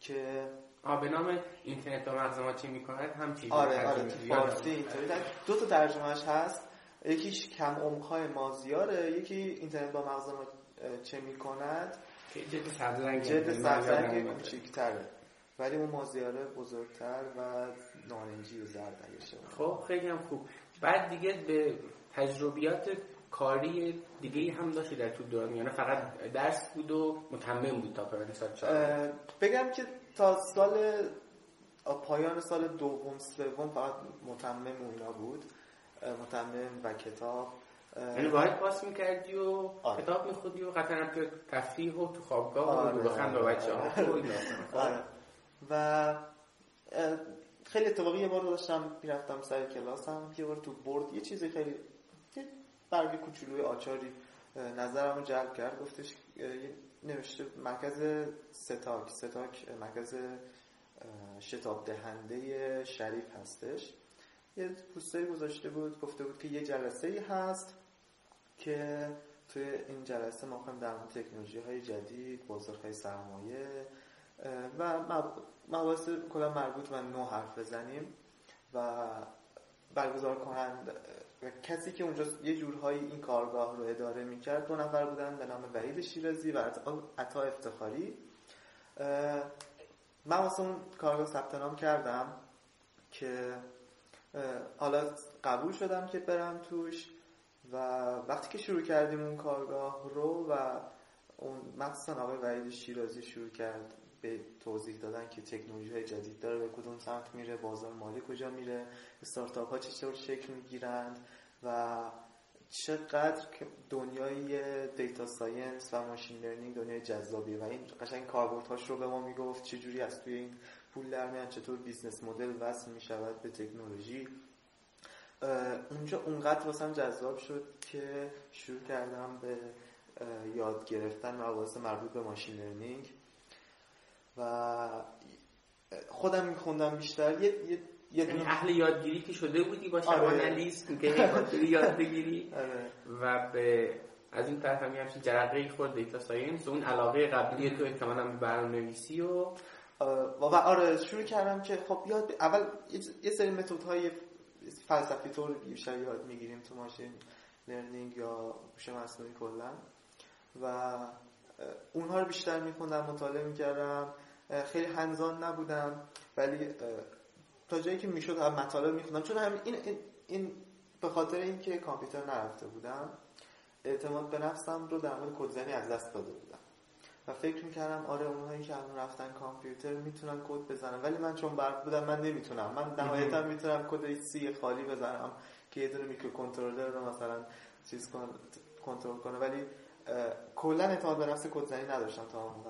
که
آه به نام اینترنت و مغز ما چی می‌کند؟ هم چیزی
آره آره فارسی اینطوری. دو تا ترجمهش هست. یکیش کم عمق‌های مازیاره یکی اینترنت با مغز ما چه می‌کند؟
جلد سبزرنگ
جلد سبزرنگ کوچیک‌تره. ولی اون مازیاره بزرگتر و نارنجی و زرد
خب خیلی هم خوب. بعد دیگه به تجربیات کاری دیگه هم داشتی در تو دوران یعنی فقط درس بود و متمم بود تا پایان سال چهار
بگم که تا سال پایان سال دوم سوم فقط متمم اونا بود متمم و کتاب
یعنی باید پاس می‌کردی و آره. کتاب میخودی و قطعا هم که تفریح و تو خوابگاه آره. و بخند با بچه ها
آره. و خیلی اتفاقی یه بار داشتم می‌رفتم سر کلاسم یه بار تو برد یه چیزی خیلی برگی کوچولوی آچاری نظرم رو جلب کرد. گفتش نوشته مرکز ستاک ستاک مرکز شتاب دهنده شریف هستش. یه پوستری گذاشته بود گفته بود که یه جلسه ای هست که توی این جلسه ما خواهیم در مورد تکنولوژی های جدید بازار های سرمایه و مباحث کلا مربوط و نو حرف بزنیم و برگزار کنند کسی که اونجا یه جورهایی این کارگاه رو اداره می‌کرد دو نفر بودن به نام وحید شیرازی و عطا افتخاری. من واسه اون کارگاه ثبت نام کردم که حالا قبول شدم که برم توش و وقتی که شروع کردیم اون کارگاه رو و اون مخصوصا آقای وحید شیرازی شروع کرد به توضیح دادن که تکنولوژی های جدید داره به کدوم سمت میره بازار مالی کجا میره استارتاپ ها چطور شکل می‌گیرند و چقدر که دنیای data science و machine learning دنیای جذابیه و این قشنگ کاربردهاش رو به ما می‌گفت چجوری از توی این پول در چطور business model وصل می‌شود به تکنولوژی. اونجا اونقدر واسم جذاب شد که شروع کردم به یاد گرفتن مباحث مربوط به machine learning. و خودم میخوندم بیشتر. یه یه
یعنی اهل یادگیری که شده بودی با analyst آره. که <laughs> یاد بگیری.
آره.
و به از این طرف هم همچین جرقه خورد data science. اون علاقه قبلی تو احتمالاً به برنامه‌نویسی و
و آره شروع کردم که خب یاد اول یه سری متد های فلسفی طور بیشتر یاد می‌گیریم تو machine learning یا هوش مصنوعی کلا. و اونها رو بیشتر میخوندم مطالعه می‌کردم. خیلی هنزان نبودم ولی تا جایی که می‌شد مطالب میخوندم. چون هم این, این, به خاطر اینکه کامپیوتر نرفته بودم اعتماد به نفسم رو در مورد کدزنی از دست داده بودم. و فکر می‌کردم آره اونهایی که الان رفتن کامپیوتر می‌تونن کد بزنن. ولی من چون برق بودم من نمی‌تونم. من نهایتا می‌تونم کد سی خالی بزنم که یه دونه میکرو کنترلر رو مثلا چیز کن کنترل کنه. ولی کلا اعتماد به نفس کدزنی نداشتم تا اون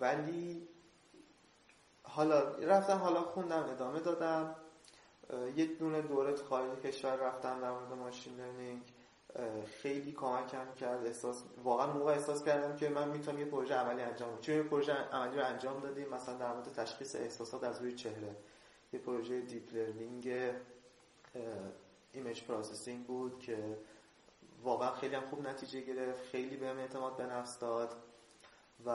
ولی حالا رفتم حالا خوندم ادامه دادم. یک دونه دوره خارج کشور رفتم در مورد machine learning. خیلی کمکم کرد. احساس واقعا موقع احساس کردم که من می‌تونم یه پروژه عملی انجام بدم. چون پروژه عملی رو انجام دادیم مثلا در مورد تشخیص احساسات از روی چهره. یه پروژه deep learning image processing بود که واقعا خیلی هم خوب نتیجه گرفت. خیلی بهم اعتماد به نفس داد و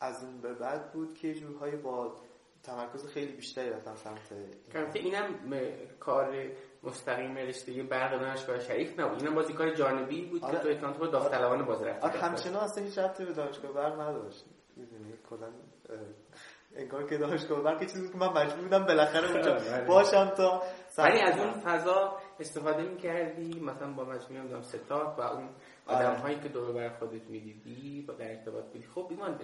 از اون به بعد بود که جورهایی با تمرکز خیلی بیشتری رفتم سمت
اینم کار مستقیم رشته برق دانشگاه شریف نبود. اینم باز یه کار جانبی بود آره. که تو احتمال تو داوطلبانه باز رفتی
آره همچنان اصلا هیچ ربطی به دانشگاه برق نداشت. می‌دونی کلا انگار که دانشگاه برق چیزی که من مجبور بودم بالاخره اونجا آره. باشم تا
ولی از اون فضا استفاده می‌کردی؟ مثلا با مجموعه هم ستاد و اون آدم آره. هایی که دور بر خودت می‌دیدی با در ارتباط بودی. خب ایمان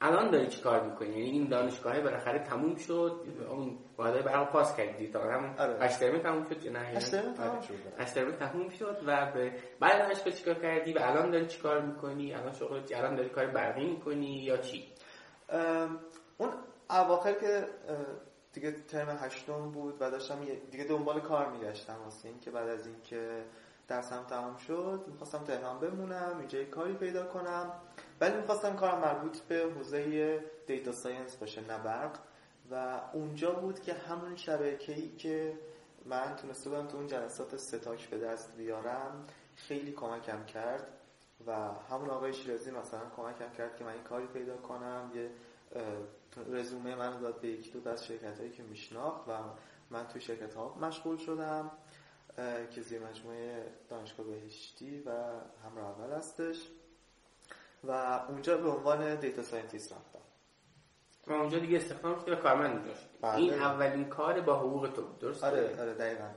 الان داری چی کار می‌کنی؟ یعنی این دانشگاه بالاخره تموم شد اون وعده برای پاس کردی. تا هم آره. هشت تموم شد نه؟
هشت
ترم تموم شد و به بعد دانشگاه چیکار کردی و الان داری چیکار می‌کنی؟ الان شغل الان داری کار برقی می‌کنی یا چی؟
اون اواخر که دیگه ترم هشتم بود و داشتم دیگه دنبال کار میگشتم. واسه این که بعد از اینکه درسم تمام شد می‌خواستم تهران بمونم اینجا کاری پیدا کنم. ولی می‌خواستم کارم مربوط به حوزه data science باشه نه و اونجا بود که همون شبکه‌ای که من تونسته بودم تو اون جلسات ستاک به دست بیارم خیلی کمکم کرد. و همون آقای شیرازی مثلا کمکم کرد که من این کاری پیدا کنم یه رزومه من داد به یکی دو از شرکت هایی که میشناخت و من توی شرکت ها مشغول شدم که زیر مجموعه دانشگاه بهشتی و همراه اول هستش. و اونجا به عنوان data scientist رفتم.
و اونجا دیگه استخدام شدی و کارمند اونجا بله. این اولین کار با حقوق تو درست
آره آره دقیقا.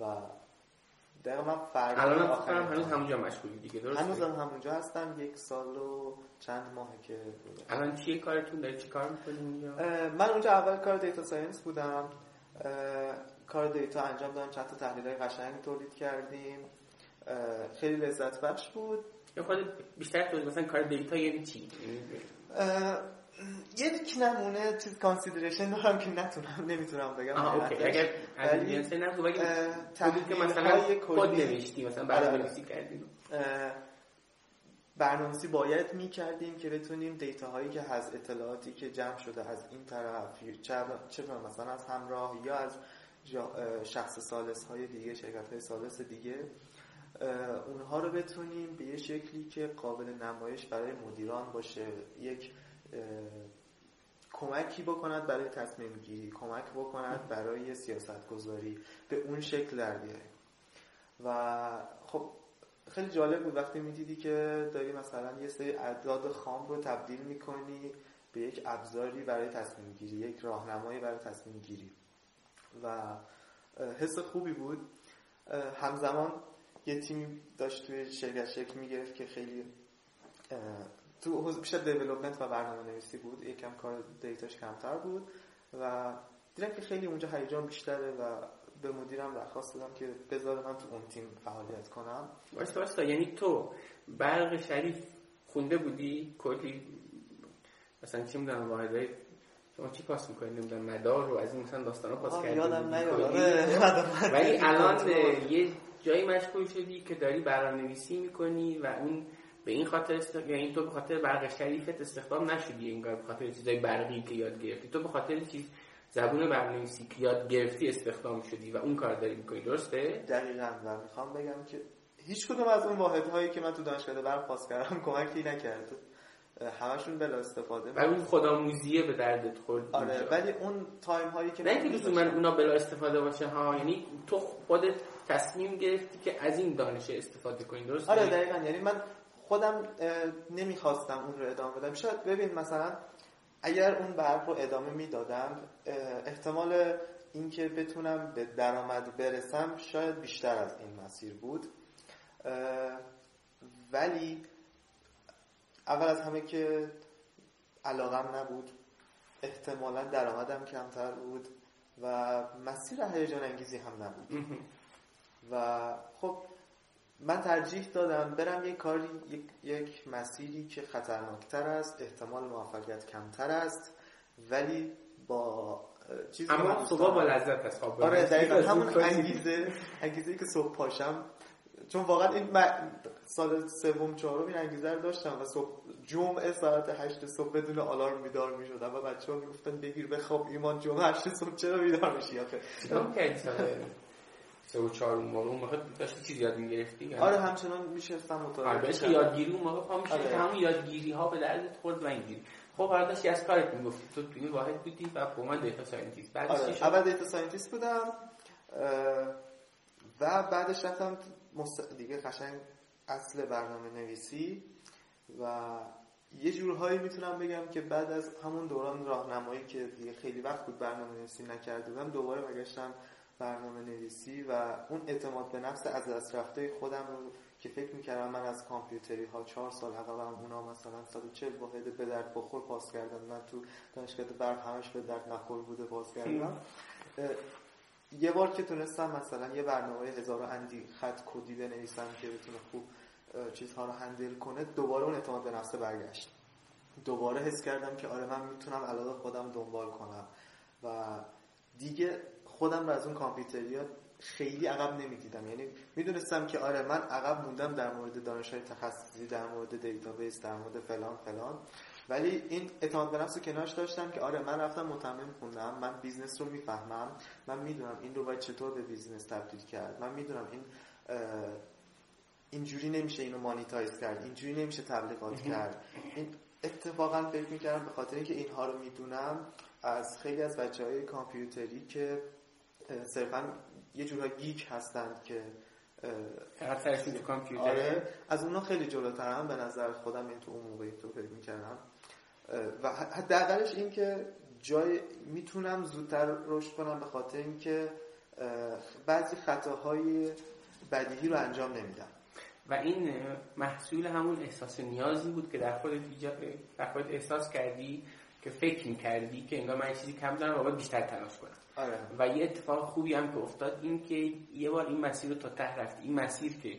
و دقیقا من فرق
الان هم هنوز همونجا مشغولی دیگه درست
هنوز هم همونجا هستم یک سال و چند ماهه که
الان چیه کارتون؟ داری چی کار می‌کنی اونجا
من اونجا اول کار data science بودم. کار data انجام دادم چند تا تحلیل های قشنگ تولید کردیم. خیلی لذت بخش بود.
یا خود بیشتر تو مثلا کار data یعنی چی؟
یک نمونه چیز consideration دارم که نتونم نمی‌تونم بگم.
آه OK. اگر ولی نبود بگیم که مثلا کد نوشتی مثلا برنامه‌نویسی کردیم
برنامه‌نویسی باید می‌کردیم که بتونیم دیتا هایی که از اطلاعاتی که جمع شده از این طرف چه مثلا از همراه یا از شخص سالس های دیگه شرکت های سالس دیگه اونها رو بتونیم به یه شکلی که قابل نمایش برای مدیران باشه. یک کمکی بکند برای تصمیم گیری کمک بکند برای سیاست گذاری به اون شکل در بیاره. و خب خیلی جالب بود وقتی می‌دیدی که داری مثلا یه سری اعداد خام رو تبدیل می‌کنی به یک ابزاری برای تصمیم گیری یک راهنمایی برای تصمیم گیری. و حس خوبی بود. همزمان یه تیمی داشت توی شرکت شکل می‌گرفت که خیلی تو بیشتر دیولپمنت و برنامه نویسی بود یکم کار دیتاش کمتر بود و دیدم که خیلی اونجا هیجان بیشتره و به مدیرم درخواست دادم که بذار من تو اون تیم فعالیت کنم.
واسه واسه یعنی تو برق شریف خونده بودی؟ کلی مثلا چی می‌دونم واحدهای شما چی پاس می‌کنید نمی‌دونم مدار رو از این مثلا داستانا پاس کردی
یادم
آره. ولی الان یه جایی مشغول شدی که داری برنامه‌نویسی می‌کنی و اون به این خاطر است یعنی تو به خاطر برق شریفت استخدام نشدی انگار به خاطر چیزای برقی که یاد گرفتی. تو به خاطر چیز زبون برنامه‌نویسی که یاد گرفتی استخدام شدی و اون کار داری می‌کنی درسته؟
دقیقاً و می‌خوام بگم که هیچ کدوم از اون واحدهایی که من تو دانشگاه برق پاس کردم کمکی نکرد. همشون بلا استفاده
ولی اون خودآموزیه به دردت خورد
آره ولی اون تایم هایی که
نه اینکه من اونا بلا استفاده باشه ها یعنی تو خودت تصمیم گرفتی که از این دانش استفاده کنی درست
آره دقیقا یعنی من خودم نمی‌خواستم اون رو ادامه بدم. شاید ببین مثلا اگر اون برق رو ادامه می‌دادم احتمال اینکه بتونم به درآمد برسم شاید بیشتر از این مسیر بود. ولی اول از همه که علاقم نبود. احتمالا درآمدم کمتر بود و مسیر هیجان انگیزی هم نبود. و خب من ترجیح دادم برم یک کاری یک, یک مسیری که خطرناکتر است احتمال موفقیت کمتر است ولی با
چیزی اما صبح با لذت است.
آره دقیقا. همون انگیزه انگیزه که صبح پاشم. چون واقعا این سال سوم چهارم این انگیزه رو داشتم و صبح جمعه ساعت هشت صبح بدون آلارم بیدار می‌شدم و بچه ها می‌گفتن بگیر بخواب ایمان جمعه هشت صبح چرا بیدار میشی؟ آخه
سه و چهار اون موقع اون موقع داشتی چیز یاد می‌گرفتی
آره همچنان میشستم مطالعه
آره یادگیری اون موقع پا میشه آره. همون یادگیری ها به دردت خورد و اینجوری خب حالا داشتی از کارت می‌گفتی تو توی واحد بودی و با من data scientist بعدش
آره. اول data scientist بودم و بعدش رفتم. دیگه قشنگ اصل برنامه نویسی و یه جورهایی می‌تونم بگم که بعد از همون دوران راهنمایی که دیگه خیلی وقت بود برنامه نویسی نکرده بودم دوباره برگشتم برنامه نویسی و اون اعتماد به نفس از دست رفته خودم رو که فکر می‌کردم من از کامپیوتری ها چهار سال عقبم اونا مثلا 140 واحد به درد بخور پاس کردم من تو دانشگاه برق همش به درد نخور بوده پاس کردم. یه بار که تونستم مثلا یه برنامه هزار اندی خط کدی بنویسم که بتونه خوب چیزها رو هندل کنه دوباره اون اعتماد به نفس برگشت. دوباره حس کردم که آره من می‌تونم علاقه خودم دنبال کنم. و دیگه خودم رو از اون کامپیوتریات خیلی عقب نمی‌دیدم. یعنی می‌دونستم که آره من عقب موندم در مورد دانش های تخصصی در مورد database در مورد فلان فلان. ولی این اعتماد به نفس کنارش داشتم که آره من رفتم متمم خوندم من business رو می‌فهمم. من می‌دونم این رو باید چطور به business تبدیل کرد. من می‌دونم این اینجوری نمیشه اینو monetize کرد اینجوری نمیشه تبلیغات کرد. این اتفاقا فکر می‌کردم به خاطر اینکه اینها رو می‌دونم از خیلی از بچه های کامپیوتری که صرفا یه جورا گیک هستند که
فقط تو کامپیوتر
آره از اونا خیلی جلوتر هم به نظر خودم این تو اون موقعی تو فکر می‌کردم. و حداقلش این که جای می‌تونم زودتر رشد کنم به خاطر اینکه بعضی خطاهای بدیهی رو انجام نمیدم.
و این محصول همون احساس نیازی بود که در خودت در خودت احساس کردی که فکر می‌کردی که انگار من چیزی کم دارم و باید بیشتر تلاش کنم.
آره.
و یه اتفاق خوبی هم که افتاد این که یه بار این مسیر رو تا ته رفتی. این مسیر که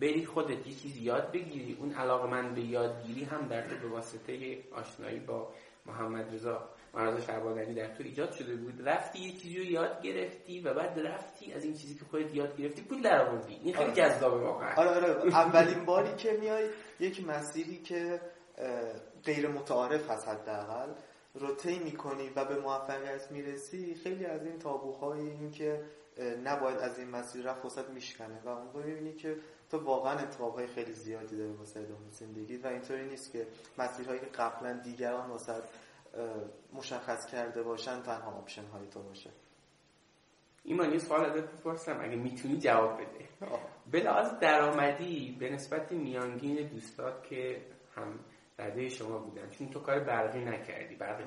بری خودت یه چیزی یاد بگیری اون علاقه من به یادگیری هم در تو به واسطه آشنایی با محمد رضا مرزا شعبانعلی در تو ایجاد شده بود. رفتی یه چیزی رو یاد گرفتی و بعد رفتی از این چیزی که خودت یاد گرفتی پول در آوردی این خیلی آره. جذابه واقعا.
آره آره. اولین باری که میای یک مسیری که غیر متعارف هست حداقل. رو طی می‌کنی و به موفقیت می‌رسی خیلی از این تابوهای این که نباید از این مسیر رفت وسط میشکنه و اون می‌بینی که تو واقعا اتفاقهای خیلی زیادی داره واسه ادامه زندگی و اینطوری نیست که مسیرهایی که قبلا دیگران واسه مشخص کرده باشن تنها آپشن های تو باشه.
ایمان یه سوال ازت بپرسم. اگه می‌تونی جواب بده. به لحاظ درآمدی به نسبت میانگین دوستات که هم رده شما بودن. چون تو کار برقی نکردی برقی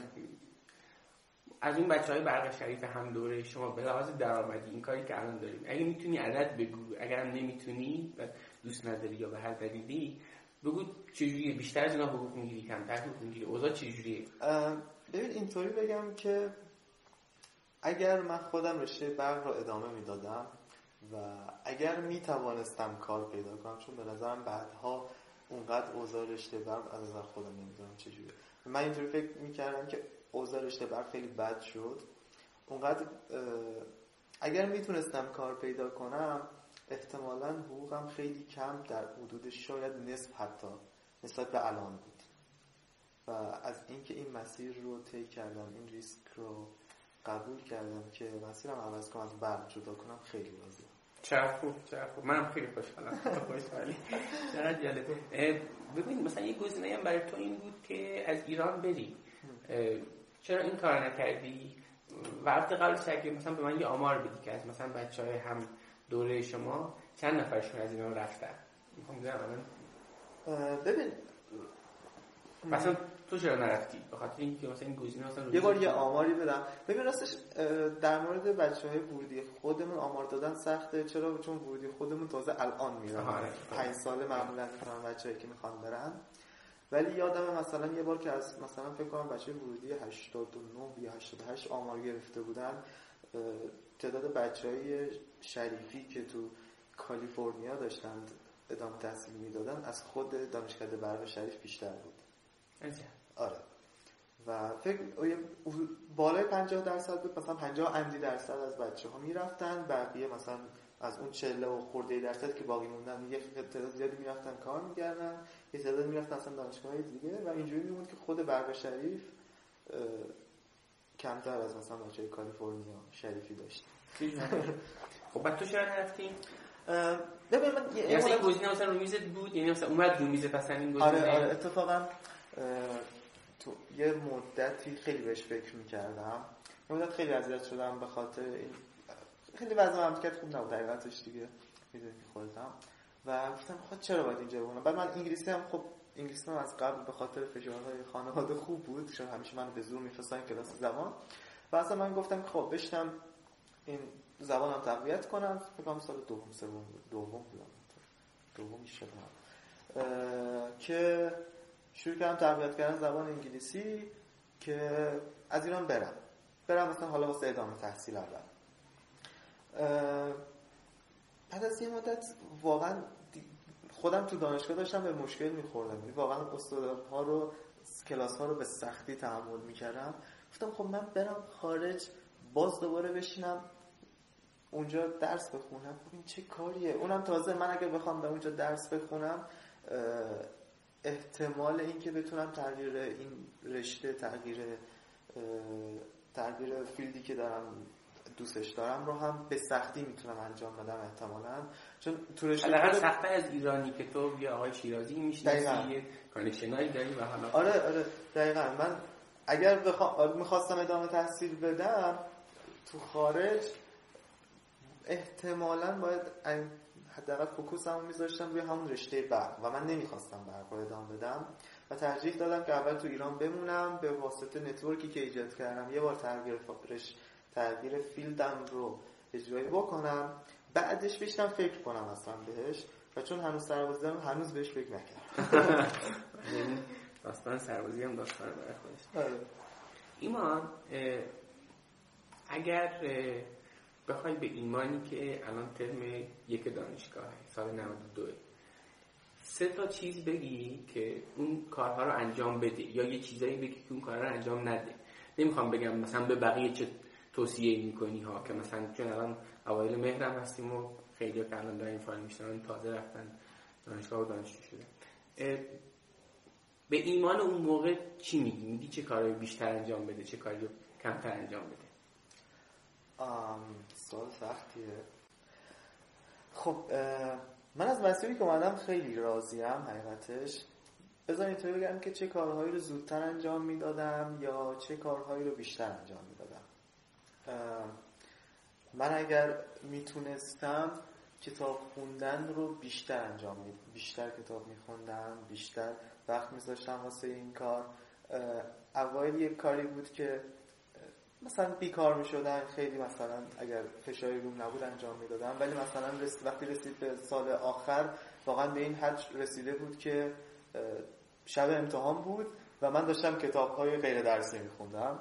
از اون بچه های برق شریف هم دوره شما به لحاظ درآمدی این کاری که الان داریم اگه می‌تونی عدد بگو اگر نمی‌تونی و دوست نداری یا به هر دلیلی بگو چجوریه. بیشتر از اینا حقوق می‌گیری کمتر حقوق می‌گیری. اوضاع چجوریه؟
ببین اینطوری بگم که اگر من خودم رشته برق رو ادامه می‌دادم و اگر می توانستم کار پیدا کنم چون به نظرم بعدها اونقدر اوضاع رشته برق از نظر خودم نمی‌دونم چجوریه من اینطوری فکر می‌کردم که اوضاع رشته خیلی بد شد. اونقدر اگر می‌تونستم کار پیدا کنم احتمالا حقوقم خیلی کم در حدود شاید نصف حتی نسبت به الان بود. و از اینکه این مسیر رو طی کردم این ریسک رو قبول کردم که مسیرم عوض کنم از برق جدا کنم خیلی راضیم
چرا خوب چرا خوب منم خیلی خوشحالم. خوشحالی چقدر جالب ببین مثلا یه گزینه هم برای تو این بود که از ایران بری. چرا این کار نکردی؟ وقت قبل شکل مثلا به من یه آمار بدی که از مثلا بچه های هم دوره شما چند نفرشون از اینا رفتن؟
ببین.
مثلا تو چرا نرفتی؟ به خاطر اینکه مثلا این گزینه مثلا
یه بار یه آماری بدم. ببین راستش در مورد بچه های ورودی خودمون آمار دادن سخته. چرا؟ چون ورودی خودمون تازه الان میرن. آره. پنج ساله معمولا می‌تونن بچه‌ای که می‌خوان برن. ولی یادم مثلا یه بار که از مثلا فکر کنم بچه ورودی 89 یا 88 آمار گرفته بودن تعداد بچه های شریفی که تو کالیفرنیا داشتند ادامه تحصیل می‌دادن از خود دانشکده برق شریف بیشتر بود. آره. و فکر بالای 50 درصد بود مثلا 50 اندی درصد از بچه ها می‌رفتن. بقیه مثلا از اون چله و خورده درصد که باقی موندن یه تعداد زیادی می‌رفتن کار می‌کردن یه تعداد می‌رفتن اصلا دانشگاه دیگه. و اینجوری میموند که خود برق شریف کمتر از مثلا بچه کالیفرنیا شریفی داشت
خب بعد تو چرا نرفتیم
ببین من
یه مثلا این گزینه مثلا رو میزت بود؟ یعنی مثلا اومد رو میزت مثلا این گزینه؟
آره آره اتفاقا تو یه مدتی خیلی بهش فکر می‌کردم. یه مدت خیلی اذیت شدم به خاطر این خیلی وضع مملکت خوب نبود حقیقتش دیگه می‌دونی خودم و گفتم خود خب چرا باید اینجا بمونم؟ بعد من انگلیسی هم خب انگلیسی هم از قبل به خاطر فشارهای خانواده خوب بود. چون همیشه منو به زور میفرستن کلاس زبان. و اصلا من گفتم خب بشنم این زبانم تقویت کنم. فکر سال دوم سوم دوم بودم. دوم که شروع کردم تقویت کردن زبان انگلیسی که از ایران برم. برم مثلا حالا واسه ادامه تحصیل اول. بعد از یه مدت واقعا خودم تو دانشگاه داشتم به مشکل میخوردم. یعنی واقعا ها رو کلاس ها رو به سختی تحمل می‌کردم. گفتم خب من برم خارج باز دوباره بشینم اونجا درس بخونم. خب این چه کاریه؟ اونم تازه من اگر بخوام به اونجا درس بخونم احتمال اینکه بتونم تغییر این رشته تغییر تغییر فیلدی که دارم دوستش دارم رو هم به سختی می‌تونم انجام بدم احتمالا. چون تو
رشته سخته از ایرانی که تو یه آقای شیرازی می‌شناسی یه connection ایی داری و حالا
آره آره دقیقا. من اگر بخوا... می‌خواستم ادامه تحصیل بدم تو خارج احتمالا باید حداقل focus مو میذاشتم روی همون رشته برق و من نمی‌خواستم برق رو ادامه بدم و ترجیح دادم که اول تو ایران بمونم به واسطه network ی که ایجاد کردم. یه بار تغییر فکرش تغییر field م رو اجرایی بکنم. بعدش بشینم فکر کنم اصلا بهش و چون هنوز سربازی دارم هنوز بهش فکر نکردم. <laughs>
یعنی داستان سربازی هم داستان برای خودش. آره. ایمان اگر بخوای به ایمانی که الان ترم یک دانشگاه سال 92 سه تا چیز بگی که اون کارها رو انجام بده یا یه چیزایی بگی که اون کارها رو انجام نده. نمی‌خوام بگم مثلا به بقیه چه توصیه می‌کنی ها که مثلا چون الان اوایل مهرم هستیم و خیلی که الان دارن فایل میشنن تازه رفتن دانشگاه و دانشجو شده به ایمان اون موقع چی میگی؟ میگی چه کاری بیشتر انجام بده چه کاری کمتر انجام بده؟
سوال سختیه. خب من از مسیری که اومدم خیلی راضیم حقیقتش. بذار اینطوری بگم که چه کارهایی رو زودتر انجام می‌دادم یا چه کارهایی رو بیشتر انجام می‌دادم. من اگر می‌تونستم کتاب خوندن رو بیشتر انجام می بیشتر کتاب میخوندم بیشتر وقت میذاشتم واسه این کار. اوایل یک کاری بود که مثلا بیکار می‌شدن خیلی مثلا اگر فشاری روم نبود انجام می‌دادم ولی مثلا وقتی رسید به سال آخر واقعا به این حد رسیده بود که شب امتحان بود و من داشتم کتاب های غیر درسی میخوندم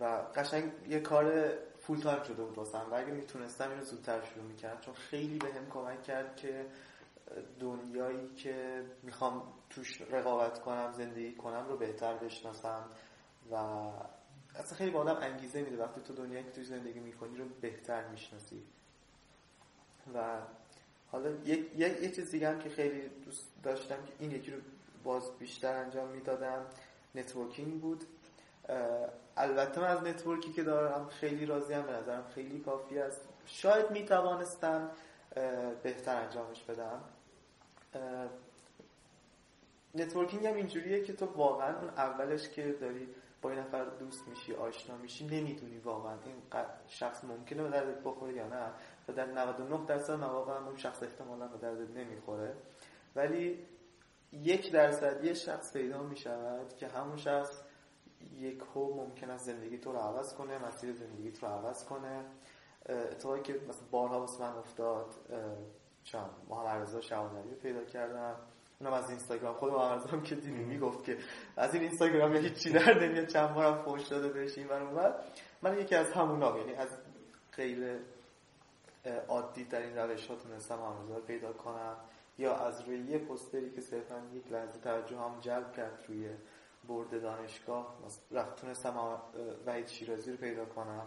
و قشنگ یه کار فول تایم شده بود واسم و اگه می‌تونستم اینو زودتر شروع می‌کردم چون خیلی به هم کمک کرد که دنیایی که می‌خوام توش رقابت کنم زندگی کنم رو بهتر بشناسم. و اصلا خیلی با آدم انگیزه میده وقتی تو دنیایی که توی زندگی می‌کنی رو بهتر می‌شناسی. و حالا یک یک چیز دیگه هم که خیلی دوست داشتم که این یکی رو باز بیشتر انجام می‌دادم networking بود. البته من از network ی که دارم خیلی راضی هم به نظرم خیلی کافی است. شاید می‌توانستم بهتر انجامش بدم. networking هم اینجوریه که تو واقعا اون اولش که داری با این نفر دوست میشی آشنا میشی نمی‌دونی واقعا این شخص ممکنه به دردت بخوره یا نه. و در 99 درصد مواقع اون شخص احتمالا به دردت نمی‌خوره. ولی یک درصد یه شخص پیدا می‌شود که همون شخص یک هو ممکن است زندگی تو رو عوض کنه مسیر زندگی تو رو عوض کنه. اتفاقی که مثلا بارها واسه من افتاد چند محمد رضا پیدا کردم. اونم از اینستاگرام. خود محمد که دیدی می‌گفت که از این اینستاگرام یه چی در نمیاد چند بارم فوش داده بهش این اون من یکی از همونا یعنی از غیر عادی در این روش ها تونستم پیدا کنم. یا از روی یه پستری که صرفا یک لحظه توجه هم جلب کرد روی برد دانشگاه رفت تونستم وحید شیرازی رو پیدا کنم.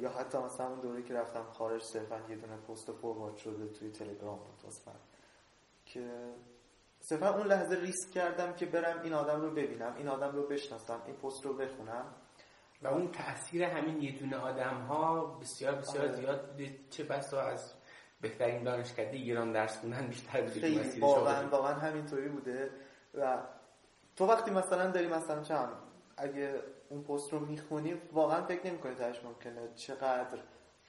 یا حتی مثلا اون دوره که رفتم خارج صرفا یه دونه پست فوروارد شده توی تلگرام بود که صرفا اون لحظه ریسک کردم که برم این آدم رو ببینم این آدم رو بشناسم این پست رو بخونم.
و اون تاثیر همین یه دونه آدم ها بسیار بسیار آره. زیاد بوده چه بسا از بهترین دانشکده ایران درس خوندن بیشتر
بوده واقعا واقعا همینطوری بوده. و تو وقتی مثلا داری مثلا چم اگه اون پست رو می‌خونی واقعا فکر نمی‌کنی تاش ممکنه چقدر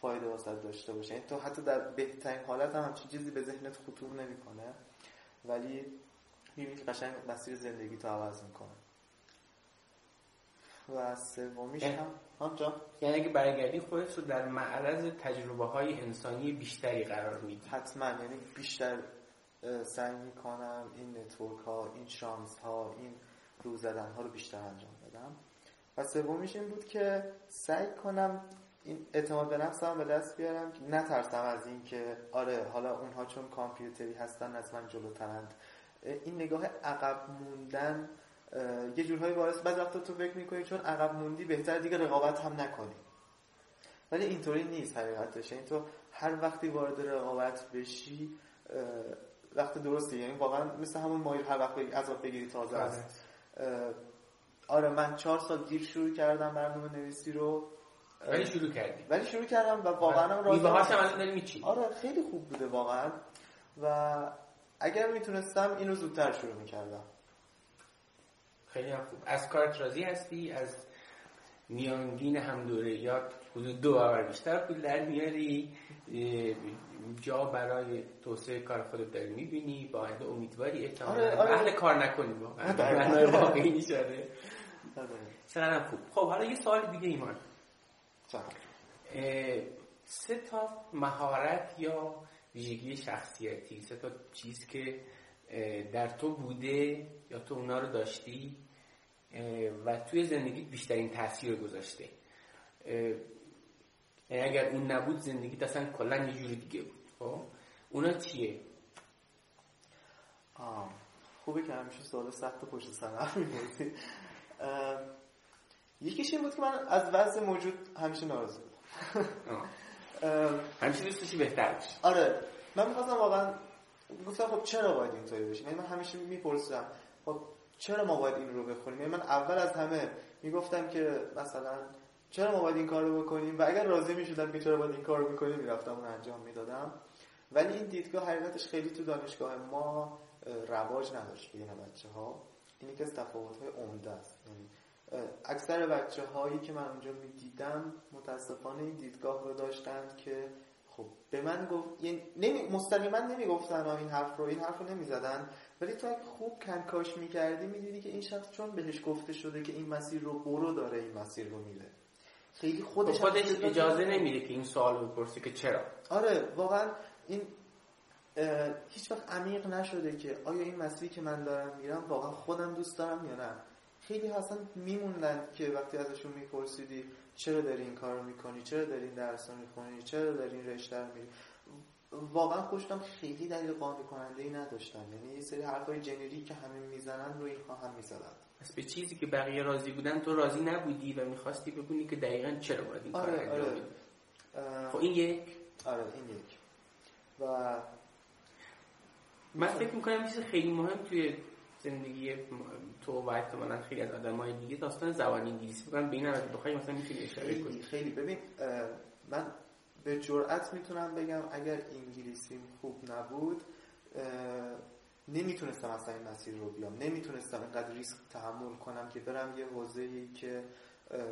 فایده واسه داشته باشه. یعنی تو حتی در بهترین حالت هم همچین چیزی به ذهنت خطور نمی‌کنه. ولی می‌بینی که قشنگ مسیر زندگی تو عوض می‌کنه. و سومیش هم همجا
یعنی اگه برگردی خودت رو در معرض تجربه های انسانی بیشتری قرار میدی.
حتما. یعنی بیشتر سعی می‌کنم این نتورک ها این شانس ها این رو زدن ها رو بیشتر انجام بدم. و سومیش این بود که سعی کنم این اعتماد به نفسم به دست بیارم. که نترسم از این که آره حالا اونها چون کامپیوتری هستن از من جلوترند. این نگاه عقب موندن یه جورهایی باعث بعد وقتا تو فکر می‌کنی چون عقب موندی بهتر دیگه رقابت هم نکنی. ولی اینطوری نیست حقیقتش. این یعنی تو هر وقتی وارد رقابت بشی وقت درستی یعنی واقعا مثل همون مایل هر وقت عذاب بگیری تازه است. آره. آره من چهار سال دیر شروع کردم برنامه نویسی رو.
ولی شروع کردی
ولی شروع کردم و واقعا
هم راضی هم داری میچی
آره خیلی خوب بوده واقعا. و اگر می‌تونستم اینو زودتر شروع می‌کردم.
خیلی هم خوب. از کارت راضی هستی؟ از میانگین هم دوره؟ یا حدود دو برابر بیشتر پول در میاری؟ جا برای توسعه کار خودت داری می‌بینی؟ با آینده امیدواری احتمالا؟ آره، آره. اهل کار نکنی واقعا. واقعی چقدر خوب. خب حالا یه سوال دیگه ایمان سه تا مهارت یا ویژگی شخصیتی سه تا چیز که در تو بوده یا تو اونا رو داشتی و توی زندگی بیشترین تاثیر گذاشته. یعنی اگر اون نبود زندگی اصلا کلا یه جوری دیگه بود. خب؟ اونا چیه؟
آه. خوبه که همیشه سوال سخت پشت سر یکیش این بود که من از وضع موجود همیشه ناراضی بودم.
همیشه دوست داشتی بهتر بشی.
آره. من می‌خواستم واقعا گفتم خب چرا باید اینطوری بشه یعنی من همیشه میپرسیدم خب چرا ما باید این رو بخونیم یعنی من اول از همه می‌گفتم که مثلا چرا ما باید این کار رو بکنیم؟ و اگر راضی می‌شدم که چرا باید این کار رو بکنیم می‌رفتم اون انجام می‌دادم. ولی این دیدگاه حقیقتش خیلی تو دانشگاه ما رواج نداشت بین بچه ها این یکی از تفاوت های عمده است. یعنی اکثر بچه هایی که من اونجا می‌دیدم متاسفانه این دیدگاه رو داشتند که خب به من گفت یعنی نمی... مستقیما نمی‌گفتن این حرف رو این حرف رو نمی‌زدن. ولی تو اگه خوب کنکاش می‌کردی می‌دیدی که این شخص چون بهش گفته شده که این مسیر رو برو داره این مسیر رو میره خیلی خودش
خب خودش اجازه نمیده که این سوال بپرسی که چرا؟
آره واقعا این هیچ وقت عمیق نشده که آیا این مسیری که من دارم میرم واقعا خودم دوست دارم یا نه. خیلی اصلا میموندن که وقتی ازشون میپرسیدی چرا داری این کار رو می‌کنی؟ چرا داری این درس رو می‌کنی چرا داری این رشته رو میری واقعا خوشتم خیلی دلیل قانع کننده ای نداشتن. یعنی یه سری حرفای جنری که همه می‌زنن رو این هم می‌زدن.
پس به چیزی که بقیه راضی بودن تو راضی نبودی و می‌خواستی ببینی که دقیقا چرا باید این
آره،
کار
آره.
خب این یک.
آره این یک. و
من فکر می‌کنم چیز خیلی مهم توی زندگی تو و احتمالا خیلی از آدم های دیگه داستان زبان انگلیسی بکنم به این هم بخوای مثلا می‌تونی اشاره کنی.
خیلی. ببین من به جرئت می‌تونم بگم اگر انگلیسی خوب نبود نمی‌تونستم اصلا این مسیر رو بیام. نمی‌تونستم اینقدر ریسک تحمل کنم که برم یه حوزه که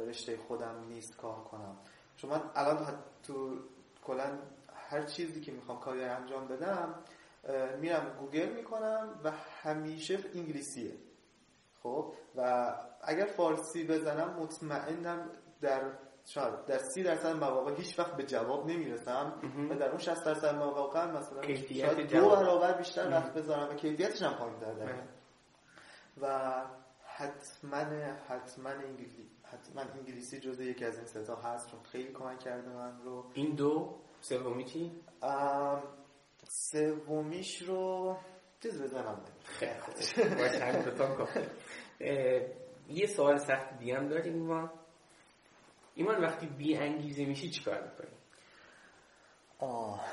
رشته خودم نیست کار کنم. چون من الان تو کلا هر چیزی که می‌خوام کاری انجام بدم میرم گوگل می‌کنم و همیشه انگلیسیه. خب و اگر فارسی بزنم مطمئنم در شاید در سی درصد مواقع هیچ وقت به جواب نمی‌رسم. و در اون 60 درصد مواقع مثلا
شاید
دو برابر بیشتر وقت بذارم و کیفیتش هم پایین در و حتما حتما انگلیسی حتما انگلیسی جزء یکی از این ستا هست چون خیلی کمک کرده من رو.
این دو سومی چی؟
سومیش رو چیز بزنم.
یه سوال سخت دیگه هم داریم ایمان ایمان وقتی بی انگیزه میشی چیکار می‌کنی؟
آه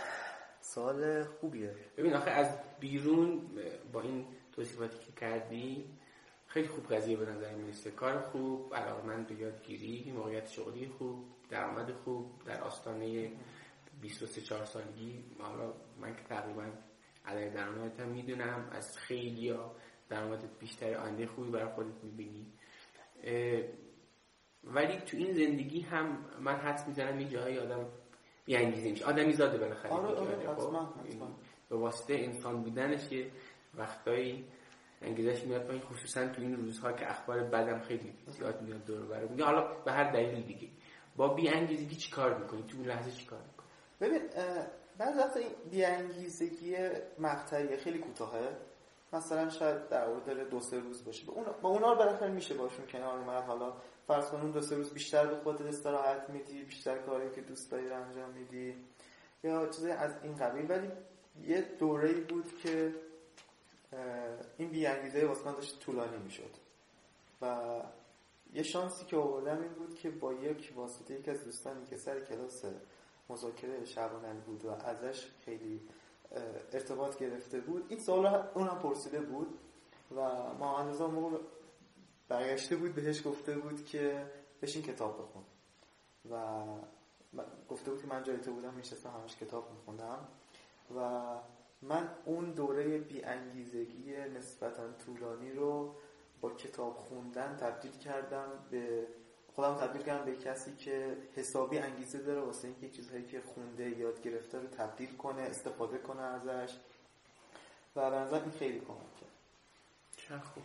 سوال خوبیه.
ببین آخه از بیرون با این توصیفاتی که کردی خیلی خوب قضیه به نظر می‌رسه. کار خوب علاقمند به یادگیری موقعیت شغلی خوب درآمد خوب در آستانه 23 4 سالگی. حالا من که تقریبا عدد درآمدت هم می‌دونم از خیلی ها درآمد بیشتر آینده خوبی برای خودت می‌بینی. ولی تو این زندگی هم من حدس می‌زنم یه جایی آدم بیانگیزه میشه. آدمی زاده بالاخره
آره آره
خب؟ به واسطه انسان بودنش یه وقتایی انگیزش میاد پایین خصوصا تو این روزها که اخبار بدم خیلی زیاد میاد دور برای حالا به هر دلیل دیگه. با چی کار می‌کنی؟ تو اون لحظه چی کار می‌کنی؟
ببین بعض وقتا این بی انگیزگی مقطعی خیلی کوتاهه. مثلا شاید در حدود دو سه روز باشه. با, اون با اونا رو بالاخره میشه باشون کنار اومد. حالا فرض کن اون دو سه روز بیشتر به خودت استراحت میدی بیشتر کاری که دوست داری انجام میدی یا چیزی از این قبیل. ولی یه دوره بود که این بیانگیزه واسه من داشت طولانی می‌شد. و یه شانسی که آوردم این بود که با یک واسطه یک از دوستانی که سر کلاس مذاکره شعبان بود و ازش خیلی ارتباط گرفته بود. این سوال اون هم پرسیده بود و ما اندازه موقع برگشته بود بهش گفته بود که بشین کتاب بخون. و گفته بود که من جای تو بودم میشستم همش کتاب میخوندم. و من اون دوره بیانگیزگی نسبتا طولانی رو با کتاب خوندن تبدیل کردم به خودم تبدیل کردم به کسی که حسابی انگیزه داره واسه اینکه چیزهایی که خونده یاد گرفته رو تبدیل کنه استفاده کنه ازش. و به این خیلی کمک کرد.
چه خوب.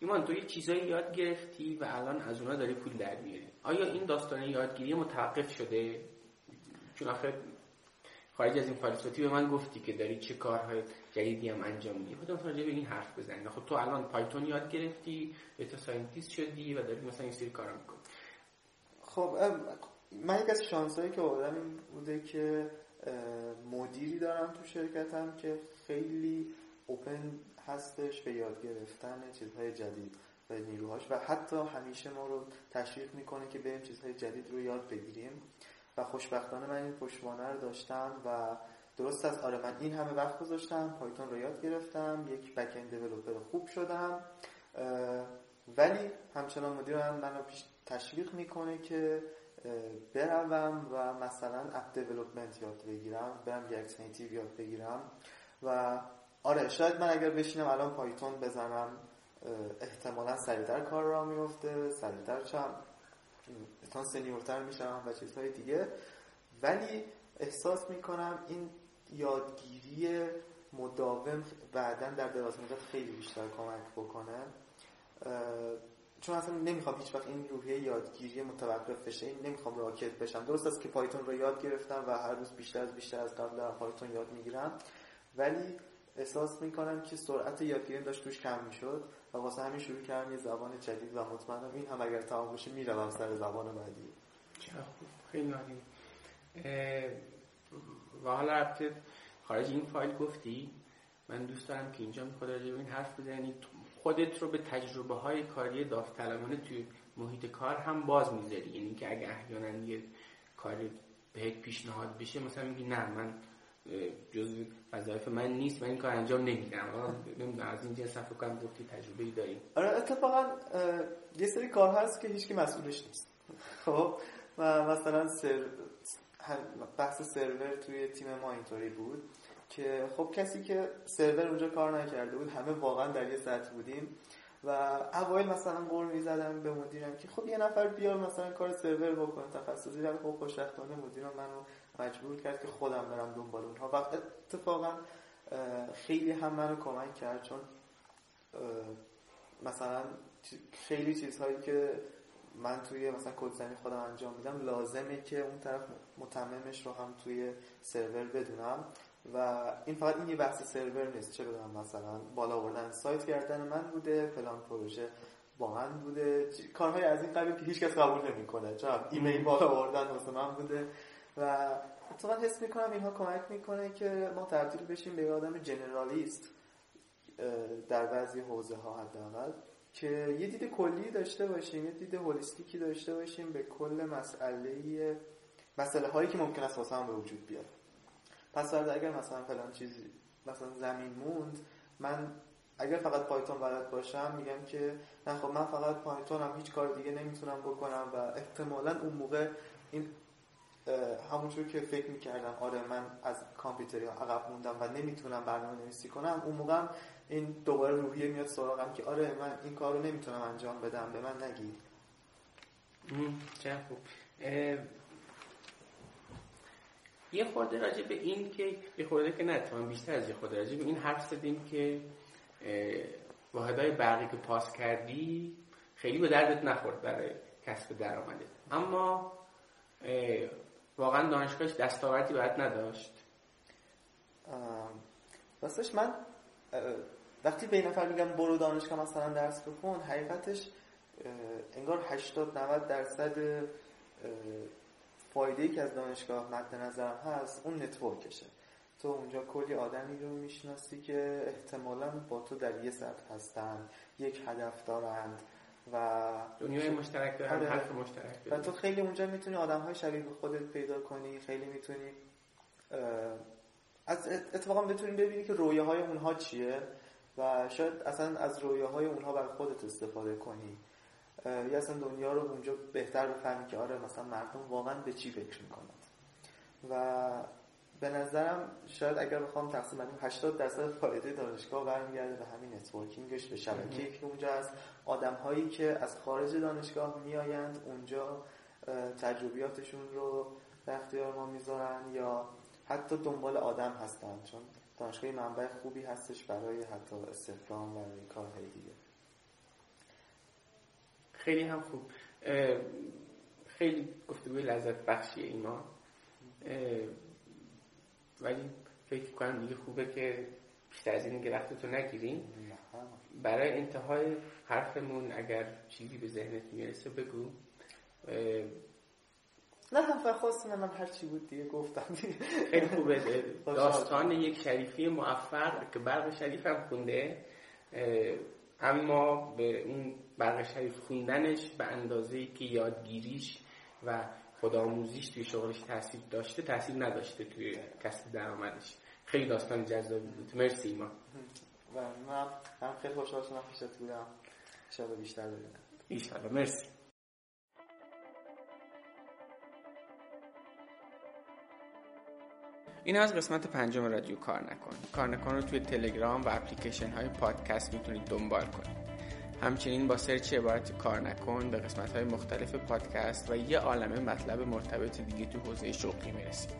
ایمان تو یه چیزایی یاد گرفتی و الان از اونا داری پول در میاری. آیا این داستان یادگیری متوقف شده؟ چون آخه خارج از این فلسفاتی به من گفتی که داری چه کارهای جدیدی هم انجام میدی. خودم راجع به این حرف بزنی خب تو الان Python یاد گرفتی data scientist شدی و داری مثلا این سری کارا می‌کنی.
خب من یک از شانسایی که آوردم این بوده که مدیری دارم تو شرکتم که خیلی اوپن هستش به یاد گرفتن چیزهای جدید و نیروهاش و حتی همیشه ما رو تشویق می‌کنه که بریم چیزهای جدید رو یاد بگیریم. و خوشبختانه من این پشتوانه رو داشتم و درست از آره من این همه وقت گذاشتم پایتون رو یاد گرفتم. یک بک اند دیولپر خوب شدم. ولی همچنان مدیر من منو تشویق می‌کنه که بروم و مثلا app development یاد بگیرم برم React Native یاد بگیرم. و آره شاید من اگر بشینم الان Python بزنم احتمالا سریعتر کار راه میفته سریعتر چم تا senior تر میشم و چیزهای دیگه. ولی احساس می‌کنم این یادگیری مداوم بعدا در دراز مدت خیلی بیشتر کمک بکنه. چون اصلا نمی‌خوام هیچ وقت این روحیه یادگیری متوقف بشه این نمی‌خوام راکت بشم. درست است که پایتون رو یاد گرفتم و هر روز بیشتر از بیشتر از قبل در پایتون یاد می‌گیرم. ولی احساس می‌کنم که سرعت یادگیری داشت توش کم می‌شد و واسه همین شروع کردم یه زبان جدید و مطمئنم این هم اگر تمام بشه می‌روم سر زبان بعدی.
خیلی و حالا رفته خارج این فایل گفتی؟ من دوست دارم که اینجا می‌خواد راجع این حرف بزنی. خودت رو به تجربه های کاری داوطلبانه توی محیط کار هم باز می‌ذاری. یعنی که اگه احیانا یه کاری بهت پیشنهاد بشه مثلا میگی نه من جزء وظایف من نیست من این کار انجام نمیدم. نمی‌دونم از این جنس کنم گفتی تجربه ای داری.
آره اتفاقا یه سری کار هست که هیچکی مسئولش نیست. خب مثلا سر بحث سرور توی تیم ما اینطوری بود که خب کسی که سرور اونجا کار نکرده بود همه واقعا در یه سطح بودیم و اوایل مثلا قول می‌زدم به مدیرم که خب یه نفر بیار مثلا کار سرور بکنه تخصصی رو خب خوشبختانه مدیرم منو مجبور کرد که خودم برم دنبال اونها. و اتفاقا خیلی هم منو کمک کرد چون مثلا خیلی چیزهایی که من توی مثلا کدزنی خودم انجام میدم لازمه که اون طرف متممش رو هم توی سرور بدونم و این فقط این یه بحث سرور نیست. چه بدونم مثلا بالا آوردن سایت کردن من بوده فلان پروژه با من بوده. کارهای از این قبیل که هیچکس قبول نمی‌کنه. چون ایمیل بالا آوردن واسه من بوده. و اتفاقا حس می‌کنم اینها کمک می‌کنه که ما تبدیل بشیم به آدم جنرالیست در بعضی حوزه ها حداقل که یه دید کلی داشته باشیم یه دید هولیستیکی داشته باشیم به کل مسئله مسئله هایی که ممکن است واسه هم به وجود بیاد. پس فرض اگر مثلا فلان چیزی مثلا زمین موند من اگر فقط پایتون بلد باشم میگم که نه خب من فقط پایتون هم هیچ کار دیگه نمی‌تونم بکنم و احتمالا اون موقع این همونجور که فکر می‌کردم آره من از کامپیوتری عقب موندم و نمی‌تونم برنامه نویسی کنم اون موقع این دوباره روحیه میاد سراغم که آره من این کار رو نمی‌تونم انجام بدم به من نگید
چه خوب. یه خورده راجع به این که یه خورده که نه بیشتر از یه خورده راجع به این حرف زدیم که واحدهای برقی که پاس کردی خیلی به دردت نخورد برای کسب درآمدت اما واقعا دانشگاهش دستاوردی باید نداشت.
راستش من وقتی به این نفر میگم برو دانشگاه مثلا درس بخون حقیقتش انگار 80 90 درصد فایده ای که از دانشگاه مد نظرم هست اون نتورکشه. تو اونجا کلی آدمی رو می‌شناسی که احتمالا با تو در یه سطح هستن یک هدف دارند و
دنیای مشترک دارن آره. حرف مشترک
و تو خیلی اونجا می‌تونی آدم های شبیه به خودت پیدا کنی خیلی می‌تونی از اتفاقا بتونی ببینی که رویه های اونها چیه و شاید اصلا از رویه های اونها بر خودت استفاده کنی. یا اصلا دنیا رو اونجا بهتر بفهمی که آره مثلا مردم واقعا به چی فکر می‌کنند و به نظرم شاید اگر بخوام تقسیم بدیم 80 درصد فایده دانشگاه برمیگرده به همین نتورکینگش به شبکه‌ای که اونجا هست. آدم هایی که از خارج دانشگاه میآیند اونجا تجربیاتشون رو به اختیار ما می‌ذارن یا حتی دنبال آدم هستن. چون دانشگاه منبع خوبی هستش برای حتی استخدام و کارهای دیگه.
خیلی هم خوب. خیلی گفتگوی لذت بخشی اینا. ولی فکر کنم دیگه خوبه که بیشتر از این گرفتتو نگیریم. برای انتهای حرفمون اگر چیزی به ذهنت می‌رسه بگو.
نه هم خواست من هر چی بود دیگه گفتم.
خیلی خوبه. <laughs> داستان یک شریفی موفق که برق شریف هم خونده اما به اون برق شریف خوندنش به اندازه که یادگیریش و خودآموزیش توی شغلش تاثیر داشته تاثیر نداشته توی کسب درآمدش. خیلی داستان جذابی بود. مرسی ایمان.
و من هم خیلی خوشحال شدم پیشت بودم. شب بیشتر ببینم.
ایشالله مرسی. این از قسمت پنجم رادیو کار نکن. کار نکن رو توی تلگرام و اپلیکیشن های پادکست می‌تونید دنبال کنید. همچنین با سرچ عبارت کار نکن به قسمت های مختلف پادکست و یه عالمه مطلب مرتبط دیگه تو حوزه شغلی می‌رسید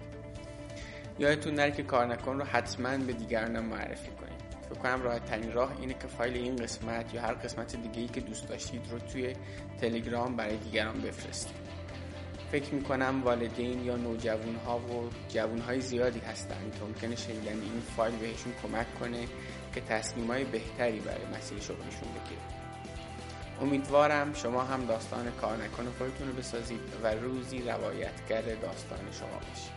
یادتون نره که کار نکن رو حتما به دیگرانم معرفی کنید. فکر کنم راحت ترین راه اینه که فایل این قسمت یا هر قسمت دیگه ای که دوست داشتید رو توی تلگرام برای دیگران بفرستید. فکر می‌کنم والدین یا نوجوان ها و جوان های زیادی هستند که ممکنه شنیدن این فایل بهشون کمک کنه که تصمیم های بهتری برای مسیر شغلشون بگیره امیدوارم شما هم داستان کار نکن خودتون رو بسازید و روزی روایتگر داستان شما باشید.